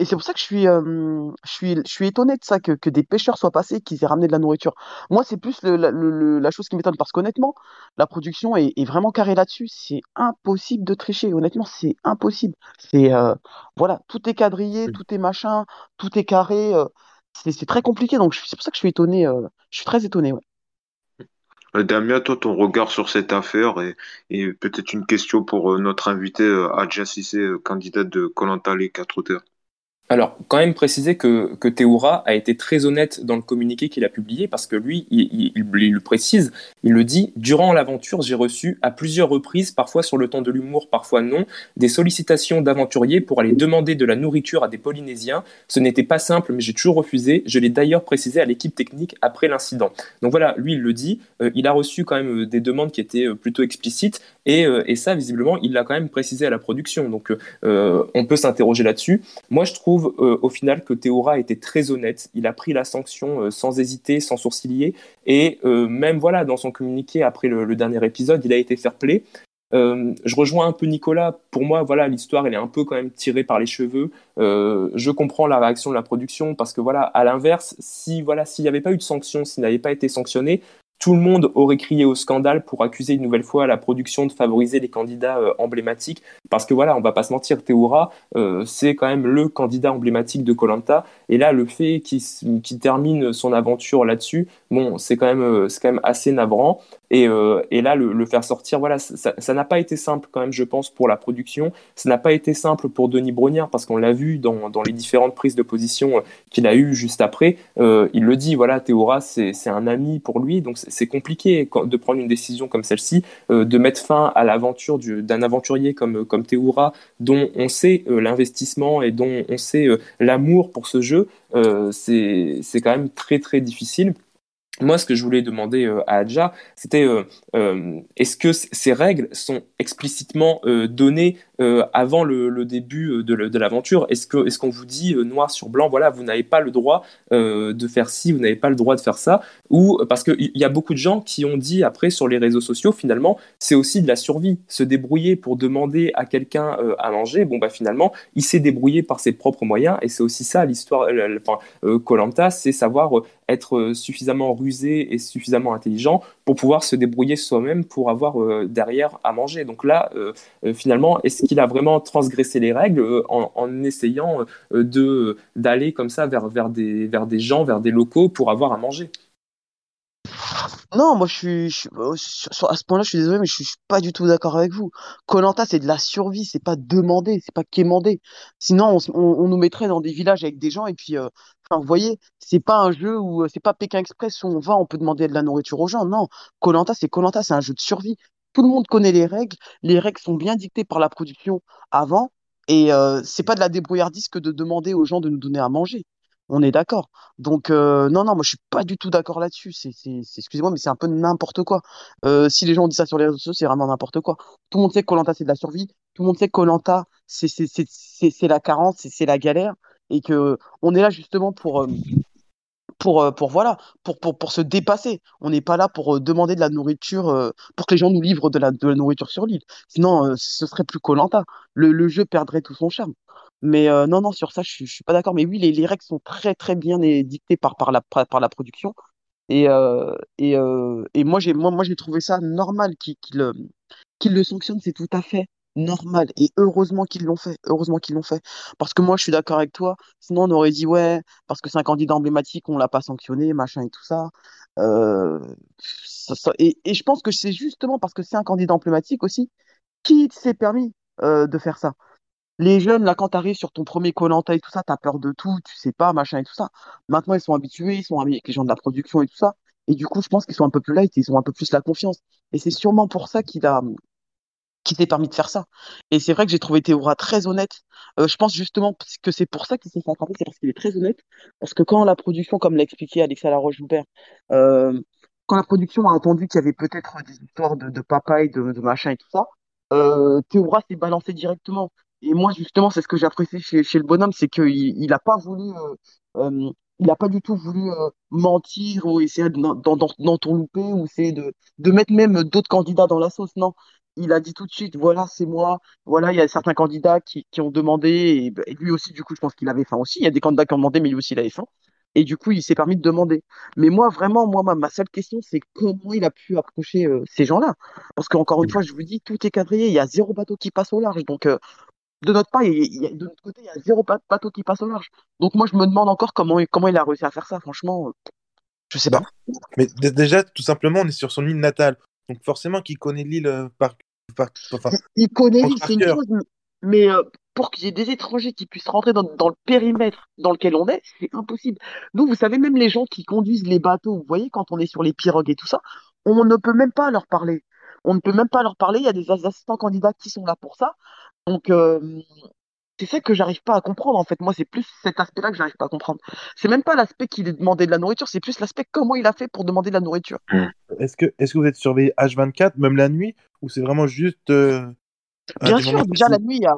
Et c'est pour ça que je suis, euh, je suis, je suis étonné de ça, que, que des pêcheurs soient passés, qu'ils aient ramené de la nourriture. Moi, c'est plus le- la, le- la chose qui m'étonne, parce qu'honnêtement, la production est, est vraiment carrée là-dessus. C'est impossible de tricher. Honnêtement, c'est impossible. C'est, euh, voilà, tout est quadrillé, tout est machin, tout est carré. euh, c'est c'est très compliqué. Donc, je- c'est pour ça que je suis étonné. euh, je suis très étonné. ouais. Euh, Damien, toi, ton regard sur cette affaire et, et peut-être une question pour euh, notre invité euh, Adja Cissé, euh, candidate de koh les quatre auteurs. Alors, quand même préciser que, que Théoura a été très honnête dans le communiqué qu'il a publié parce que lui, il, le précise, il le dit, durant l'aventure, j'ai reçu à plusieurs reprises, parfois sur le ton de l'humour, parfois non, des sollicitations d'aventuriers pour aller demander de la nourriture à des Polynésiens. Ce n'était pas simple, mais j'ai toujours refusé. Je l'ai d'ailleurs précisé à l'équipe technique après l'incident. Donc voilà, lui, il le dit, euh, il a reçu quand même euh, des demandes qui étaient euh, plutôt explicites et, et ça, visiblement, il l'a quand même précisé à la production. Donc on peut s'interroger là-dessus. Moi, je trouve euh, au final que Théora été très honnête. Il a pris la sanction euh, sans hésiter, sans sourciller. Et euh, même voilà, dans son communiqué après le, le dernier épisode, il a été fair play. Je rejoins un peu Nicolas. Pour moi, voilà, l'histoire, elle est un peu quand même tirée par les cheveux. Je comprends la réaction de la production parce que voilà, à l'inverse, si voilà, s'il n'y avait pas eu de sanction, s'il n'avait pas été sanctionné, tout le monde aurait crié au scandale pour accuser une nouvelle fois la production de favoriser les candidats euh, emblématiques. Parce que voilà, on va pas se mentir, Théora, euh, c'est quand même le candidat emblématique de Colanta. Et là, le fait qu'il qu'il termine son aventure là-dessus, bon, c'est quand même, euh, quand même assez navrant. Et, euh, et là, le, le faire sortir, voilà, ça n'a pas été simple quand même, je pense, pour la production. Ça n'a pas été simple pour Denis Brognard parce qu'on l'a vu dans, dans les différentes prises de position euh, qu'il a eues juste après. Il le dit, voilà, Théora, c'est un ami pour lui, donc c'est compliqué de prendre une décision comme celle-ci, de mettre fin à l'aventure du- d'un aventurier comme, comme Théora, dont on sait l'investissement et dont on sait l'amour pour ce jeu. Euh, c'est c'est quand même très très difficile. Moi, ce que je voulais demander euh, à Adja, c'était euh, euh, est-ce que ces règles sont explicitement données avant le, début de, l'aventure? Est-ce qu'on vous dit noir sur blanc, voilà, vous n'avez pas le droit de faire ci, vous n'avez pas le droit de faire ça? Ou parce qu'il y a beaucoup de gens qui ont dit après sur les réseaux sociaux, finalement, c'est aussi de la survie, se débrouiller pour demander à quelqu'un à manger. Bon, bah finalement, il s'est débrouillé par ses propres moyens, et c'est aussi ça l'histoire. Enfin, Colanta, c'est savoir être suffisamment rusé et suffisamment intelligent pour pouvoir se débrouiller soi-même pour avoir euh, derrière à manger. Donc là, euh, euh, finalement, est-ce qu'il a vraiment transgressé les règles en, essayant de d'aller comme ça vers, vers, des, vers des gens, vers des locaux pour avoir à manger? Non, moi je suis, à ce point-là, je suis désolé, mais je suis, pas du tout d'accord avec vous. Colanta, c'est de la survie, c'est pas demander, c'est pas quémander. Sinon, on, nous mettrait dans des villages avec des gens et puis, vous voyez, c'est pas un jeu où c'est pas Pékin Express où on va, on peut demander de la nourriture aux gens. Non, Colanta, c'est Colanta, c'est un jeu de survie. Tout le monde connaît les règles. Les règles sont bien dictées par la production avant, et c'est pas de la débrouillardise que de demander aux gens de nous donner à manger. On est d'accord. Donc, euh, non, non, moi, je suis pas du tout d'accord là-dessus. C'est, c'est, excusez-moi, mais c'est un peu n'importe quoi. Euh, si les gens disent ça sur les réseaux sociaux, c'est vraiment n'importe quoi. Tout le monde sait que Colanta, c'est de la survie. Tout le monde sait que Colanta, c'est, c'est, c'est, c'est, la carence, c'est, c'est la galère. Et que on est là justement pour, euh, pour, pour voilà, pour, pour, pour se dépasser. On n'est pas là pour demander de la nourriture, pour que les gens nous livrent de la, de la nourriture sur l'île. Sinon, ce serait plus Colanta. Le, le jeu perdrait tout son charme. Mais euh, non, non, sur ça, je, ne suis pas d'accord. Mais oui, les, les, règles sont très, très bien dictées par, par, la, par la production. Et, euh, et, euh, et moi, j'ai moi, moi, trouvé ça normal qu'ils le le sanctionnent, c'est tout à fait normal. Et heureusement qu'ils l'ont fait. Heureusement qu'ils l'ont fait. Parce que moi, je suis d'accord avec toi. Sinon, on aurait dit, ouais, parce que c'est un candidat emblématique, on l'a pas sanctionné, machin et tout ça. et, et je pense que c'est justement parce que c'est un candidat emblématique aussi qui s'est permis de faire ça. Les jeunes, là, quand tu arrives sur ton premier Colanta et tout ça, tu as peur de tout, tu sais pas, machin et tout ça. Maintenant, ils sont habitués, ils sont amis avec les gens de la production et tout ça. Et du coup, je pense qu'ils sont un peu plus light, ils ont un peu plus la confiance. Et c'est sûrement pour ça qu'il a, qu'il s'est permis de faire ça. Et c'est vrai que j'ai trouvé Théora très honnête. Euh, je pense justement que c'est pour ça qu'il s'est fait attraper, c'est parce qu'il est très honnête. Parce que quand la production, comme l'a expliqué Alexa Laroche-Joubert, euh, quand la production a entendu qu'il y avait peut-être des histoires de, papa et de, machin et tout ça, euh, Théora s'est balancé directement. Et moi, justement, c'est ce que j'ai apprécié chez, le bonhomme, c'est qu'il il n'a pas voulu, euh, euh, il n'a pas du tout voulu mentir ou essayer d'entourlouper ou essayer de, de mettre même d'autres candidats dans la sauce. Non, il a dit tout de suite, voilà, c'est moi. Voilà, il y a certains candidats qui, qui ont demandé, et, lui aussi, du coup, je pense qu'il avait faim aussi. Il y a des candidats qui ont demandé, mais lui aussi, il avait faim. Et du coup, il s'est permis de demander. Mais moi, vraiment, moi, ma, ma seule question, c'est comment il a pu approcher ces gens-là? Parce qu'encore une fois, je vous dis, tout est quadrillé. Il y a zéro bateau qui passe au large. Donc, de notre part, il de notre côté, il y a zéro bateau qui passe au large. Donc moi, je me demande encore comment, comment il a réussi à faire ça. Franchement, euh, je sais pas. Mais déjà, tout simplement, on est sur son île natale. Donc forcément, qu'il connaît l'île euh, il connaît c'est une chose. Mais euh, pour qu'il y ait des étrangers qui puissent rentrer dans, le périmètre dans lequel on est, c'est impossible. Nous, vous savez, même les gens qui conduisent les bateaux, vous voyez, quand on est sur les pirogues et tout ça, on ne peut même pas leur parler. On ne peut même pas leur parler. Il y a des assistants candidats qui sont là pour ça. Donc, c'est ça que j'arrive pas à comprendre, en fait. Moi, c'est plus cet aspect-là que j'arrive pas à comprendre. C'est même pas l'aspect qu'il ait demandé de la nourriture, c'est plus l'aspect comment il a fait pour demander de la nourriture. Mmh. Est-ce que, est que vous êtes surveillé H24, même la nuit, ou c'est vraiment juste. Euh, Bien sûr, déjà la nuit, il y a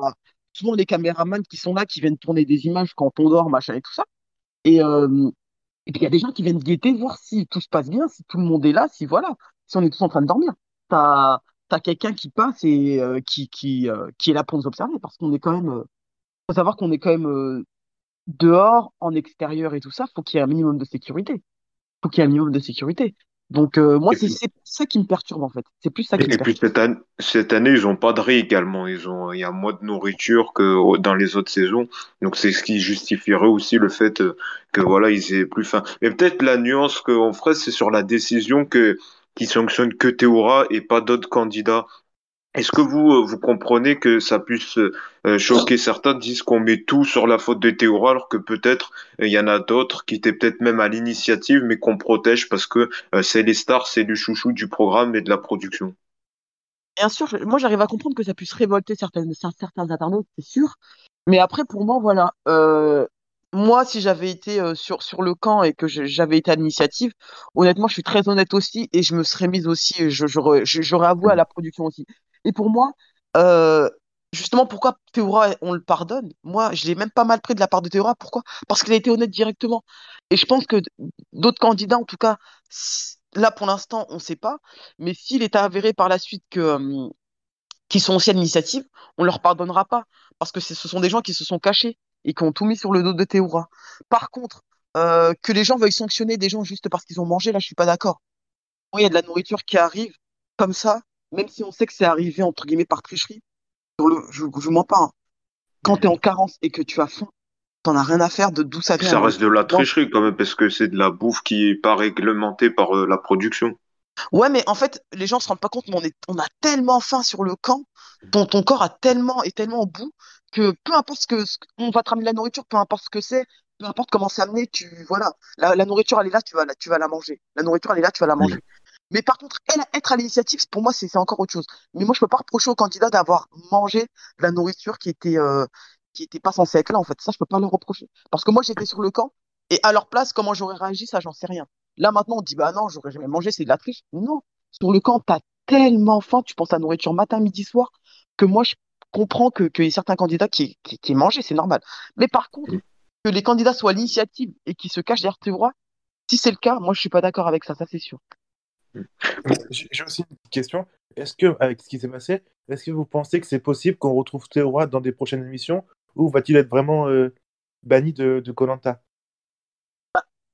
souvent les caméramans qui sont là, qui viennent tourner des images quand on dort, machin et tout ça. Et, et puis il y a des gens qui viennent guetter, voir si tout se passe bien, si tout le monde est là, si voilà, si on est tous en train de dormir. T'as as, quelqu'un qui passe et qui, qui, qui est là pour nous observer, parce qu'on est quand même faut savoir qu'on est quand même euh, dehors, en extérieur et tout ça. Faut qu'il y ait un minimum de sécurité. Faut qu'il y ait un minimum de sécurité. Donc euh, moi, c'est ça qui me perturbe en fait. C'est plus ça qui et, me et puis cette année, cette année, ils ont pas de riz également. Ils ont, il y a moins de nourriture que dans les autres saisons. Donc c'est ce qui justifierait aussi le fait euh, que voilà, ils aient plus faim. Mais peut-être la nuance qu'on ferait, c'est sur la décision que qui sanctionne que Théora et pas d'autres candidats. Est-ce que vous, euh, vous comprenez que ça puisse euh, choquer certains, disent qu'on met tout sur la faute de Théora, alors que peut-être euh, il y en a d'autres qui étaient peut-être même à l'initiative, mais qu'on protège parce que c'est les stars, c'est le chouchou du programme et de la production Bien sûr, moi j'arrive à comprendre que ça puisse révolter certaines, certains internautes, c'est sûr. Mais après, pour moi, voilà, moi, si j'avais été euh, sur, le camp et que j'avais été à l'initiative, honnêtement, je suis très honnête aussi et je me serais mise aussi, j'aurais avoué à la production aussi. Et pour moi, euh, justement, pourquoi Théora, on le pardonne? Moi, je l'ai même pas mal pris de la part de Théora. Pourquoi? Parce qu'il a été honnête directement. Et je pense que d'autres candidats, en tout cas, là pour l'instant, on ne sait pas. Mais s'il est avéré par la suite que sont aussi à l'initiative, on leur pardonnera pas. Parce que ce sont des gens qui se sont cachés et qui ont tout mis sur le dos de Théora. Par contre, euh, que les gens veuillent sanctionner des gens juste parce qu'ils ont mangé, là, je suis pas d'accord. il y a de la nourriture qui arrive comme ça, même si on sait que c'est arrivé entre guillemets par tricherie. je, je mens pas. Hein. Quand tu es en carence et que tu as faim, t'en as rien à faire de d'où ça vient. Ça reste de la tricherie quand même, parce que c'est de la bouffe qui est pas réglementée par euh, la production. Ouais, mais en fait, les gens se rendent pas compte, mais on, est, on a tellement faim sur le camp, ton, ton corps a tellement, est tellement au bout, que peu importe ce que, on va te ramener la nourriture, peu importe ce que c'est, peu importe comment c'est amené, tu, voilà, la, nourriture elle est là, tu vas, la, tu vas la manger. La nourriture elle est là, tu vas la manger. Mais par contre, être à l'initiative, pour moi, c'est encore autre chose. Mais moi, je peux pas reprocher aux candidats d'avoir mangé de la nourriture qui était, euh, qui était pas censée être là, en fait. Ça, je peux pas leur reprocher. Parce que moi, j'étais sur le camp, et à leur place, comment j'aurais réagi, ça, j'en sais rien. Là, maintenant, on dit, bah non, j'aurais jamais mangé, c'est de la triche. Non. Sur le camp, t'as tellement faim, tu penses à nourriture matin, midi, soir, que moi, je comprends que qu'il y ait certains candidats qui, qui, qui mangé, c'est normal. Mais par contre, que les candidats soient à l'initiative et qui se cachent derrière Théora, si c'est le cas, moi, je suis pas d'accord avec ça, ça, c'est sûr. J'ai aussi une petite question. Est-ce que, avec ce qui s'est passé, est-ce que vous pensez que c'est possible qu'on retrouve Théora dans des prochaines émissions ou va-t-il être vraiment euh, banni de Colanta?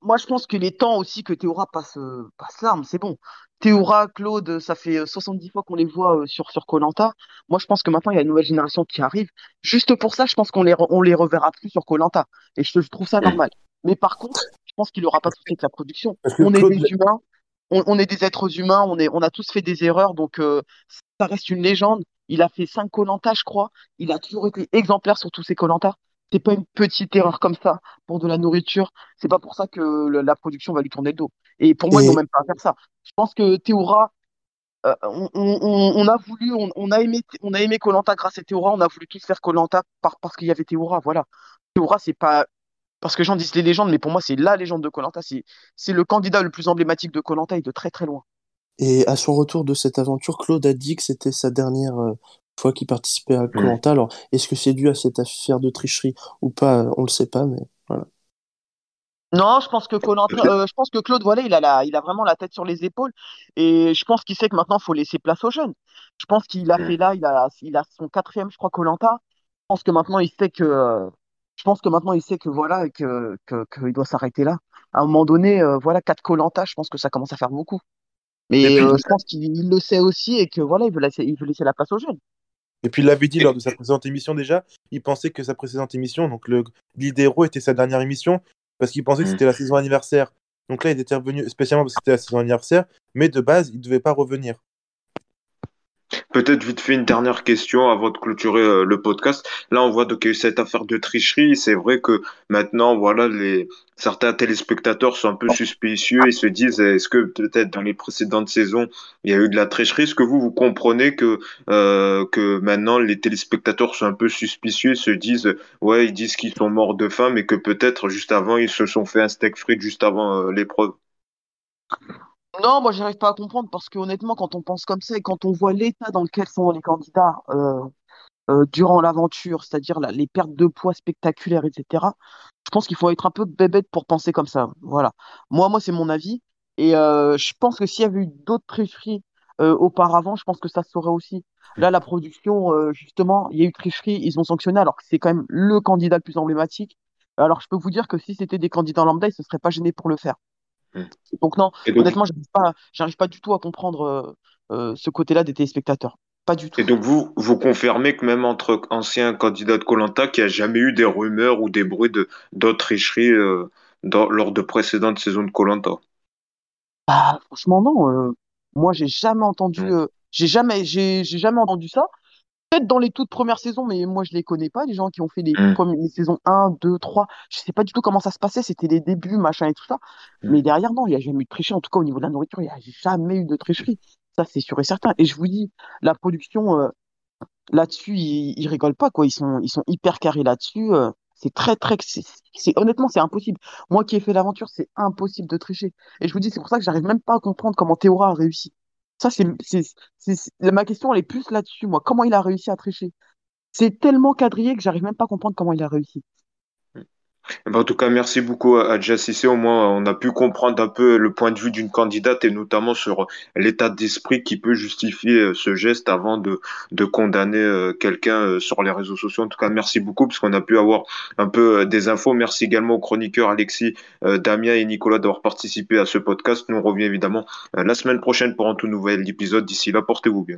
Moi, je pense qu'il est temps aussi que Théora passe, euh, passe l'arme, c'est bon. Théora, Claude, ça fait 70 euh, fois qu'on les voit euh, sur sur Colanta. Moi, je pense que maintenant il y a une nouvelle génération qui arrive. Juste pour ça, je pense qu'on les on les reverra plus sur Colanta. Et je, trouve ça normal. Mais par contre, je pense qu'il aura pas tout fait de la production. On est des humains, on, est des êtres humains, on est on a tous fait des erreurs, donc ça reste une légende. Il a fait 5 Colanta, je crois. Il a toujours été exemplaire sur tous ses Colanta c'est pas une petite erreur comme ça pour de la nourriture. C'est pas pour ça que la production va lui tourner le dos. Et pour moi, ils n'ont même pas à faire ça. Je pense que Théora, euh, on, a voulu, on, a aimé, on a aimé Colanta grâce à Théora. On a voulu tous faire Colanta parce qu'il y avait Théora. Voilà. Théora, c'est pas parce que les gens disent les légendes, mais pour moi, c'est la légende de Colanta. C'est le candidat le plus emblématique de Colanta et de très très loin. Et à son retour de cette aventure, Claude a dit que c'était sa dernière euh, fois qu'il participait à Colanta. Alors, est-ce que c'est dû à cette affaire de tricherie ou pas On le sait pas, mais voilà. Non, je pense que euh, je pense que Claude, voilà, il a la, il a vraiment la tête sur les épaules et je pense qu'il sait que maintenant il faut laisser place aux jeunes. Je pense qu'il a fait là, il a, il a son quatrième, je crois, Colanta. Je pense que maintenant il sait que, je pense que maintenant il sait que voilà, que qu'il doit s'arrêter là. À un moment donné, euh, voilà, quatre Colanta, je pense que ça commence à faire beaucoup. Mais euh, je pense qu'il le sait aussi et que voilà, il veut laisser, il veut laisser la place aux jeunes. Et puis il l'avait dit lors de sa précédente émission déjà, il pensait que sa précédente émission, donc le l'idéro était sa dernière émission, parce qu'il pensait que mm. c'était la saison anniversaire. Donc là, il était revenu spécialement parce que c'était la saison anniversaire, mais de base, il ne devait pas revenir. Peut-être vite fait une dernière question avant de clôturer euh, le podcast. Là, on voit donc il y a eu cette affaire de tricherie. C'est vrai que maintenant, voilà, les certains téléspectateurs sont un peu suspicieux et se disent est-ce que peut-être dans les précédentes saisons il y a eu de la tricherie? Est-ce que vous vous comprenez que euh, que maintenant les téléspectateurs sont un peu suspicieux, se disent ouais ils disent qu'ils sont morts de faim, mais que peut-être juste avant ils se sont fait un steak frites juste avant euh, l'épreuve? Non, moi, j'arrive pas à comprendre parce que honnêtement, quand on pense comme ça et quand on voit l'état dans lequel sont les candidats euh, euh, durant l'aventure, c'est-à-dire les pertes de poids spectaculaires, etc., je pense qu'il faut être un peu bébête pour penser comme ça. Voilà. Moi, moi, c'est mon avis. Et euh, je pense que s'il y avait eu d'autres tricheries auparavant, je pense que ça se saurait aussi. Là, la production, justement, il y a eu tricherie, ils ont sanctionné alors que c'est quand même le candidat le plus emblématique. Alors, je peux vous dire que si c'était des candidats lambda, ils ne se seraient pas gênés pour le faire. Mm. Donc non, honnêtement, j'arrive pas, j'arrive pas du tout à comprendre euh, euh, ce côté-là des téléspectateurs. Pas du tout. Et donc vous, vous confirmez que même entre anciens candidats de Colanta, qu'il n'y a jamais eu des rumeurs ou des bruits de d'autres tricheries euh, lors de précédentes saisons de Colanta? Bah, franchement non. moi, j'ai jamais entendu, mm. j'ai jamais, j'ai jamais entendu ça peut-être dans les toutes premières saisons, mais moi je les connais pas, les gens qui ont fait les, mm. saisons 1, 2, 3. Je sais pas du tout comment ça se passait, c'était les débuts, machin et tout ça. Mm. Mais derrière, non, il n'y a jamais eu de tricherie. En tout cas, au niveau de la nourriture, il n'y a jamais eu de tricherie. Ça, c'est sûr et certain. Et je vous dis, la production, euh, là-dessus, ils, rigolent pas, quoi. Ils sont, ils sont hyper carrés là-dessus. Euh, C'est très, très, c'est, honnêtement, c'est impossible. Moi qui ai fait l'aventure, c'est impossible de tricher. Et je vous dis, c'est pour ça que j'arrive même pas à comprendre comment Théora a réussi. Ça, c'est, ma question, elle est plus là-dessus, moi. Comment il a réussi à tricher? C'est tellement quadrillé que j'arrive même pas à comprendre comment il a réussi. Eh ben, en tout cas, merci beaucoup à Jassissé. Au moins, on a pu comprendre un peu le point de vue d'une candidate et notamment sur l'état d'esprit qui peut justifier euh, ce geste avant de, de condamner euh, quelqu'un euh, sur les réseaux sociaux. En tout cas, merci beaucoup parce qu'on a pu avoir un peu des infos. Merci également aux chroniqueurs Alexis, Damien et Nicolas d'avoir participé à ce podcast. Nous on revient évidemment la semaine prochaine pour un tout nouvel épisode. D'ici là, portez-vous bien.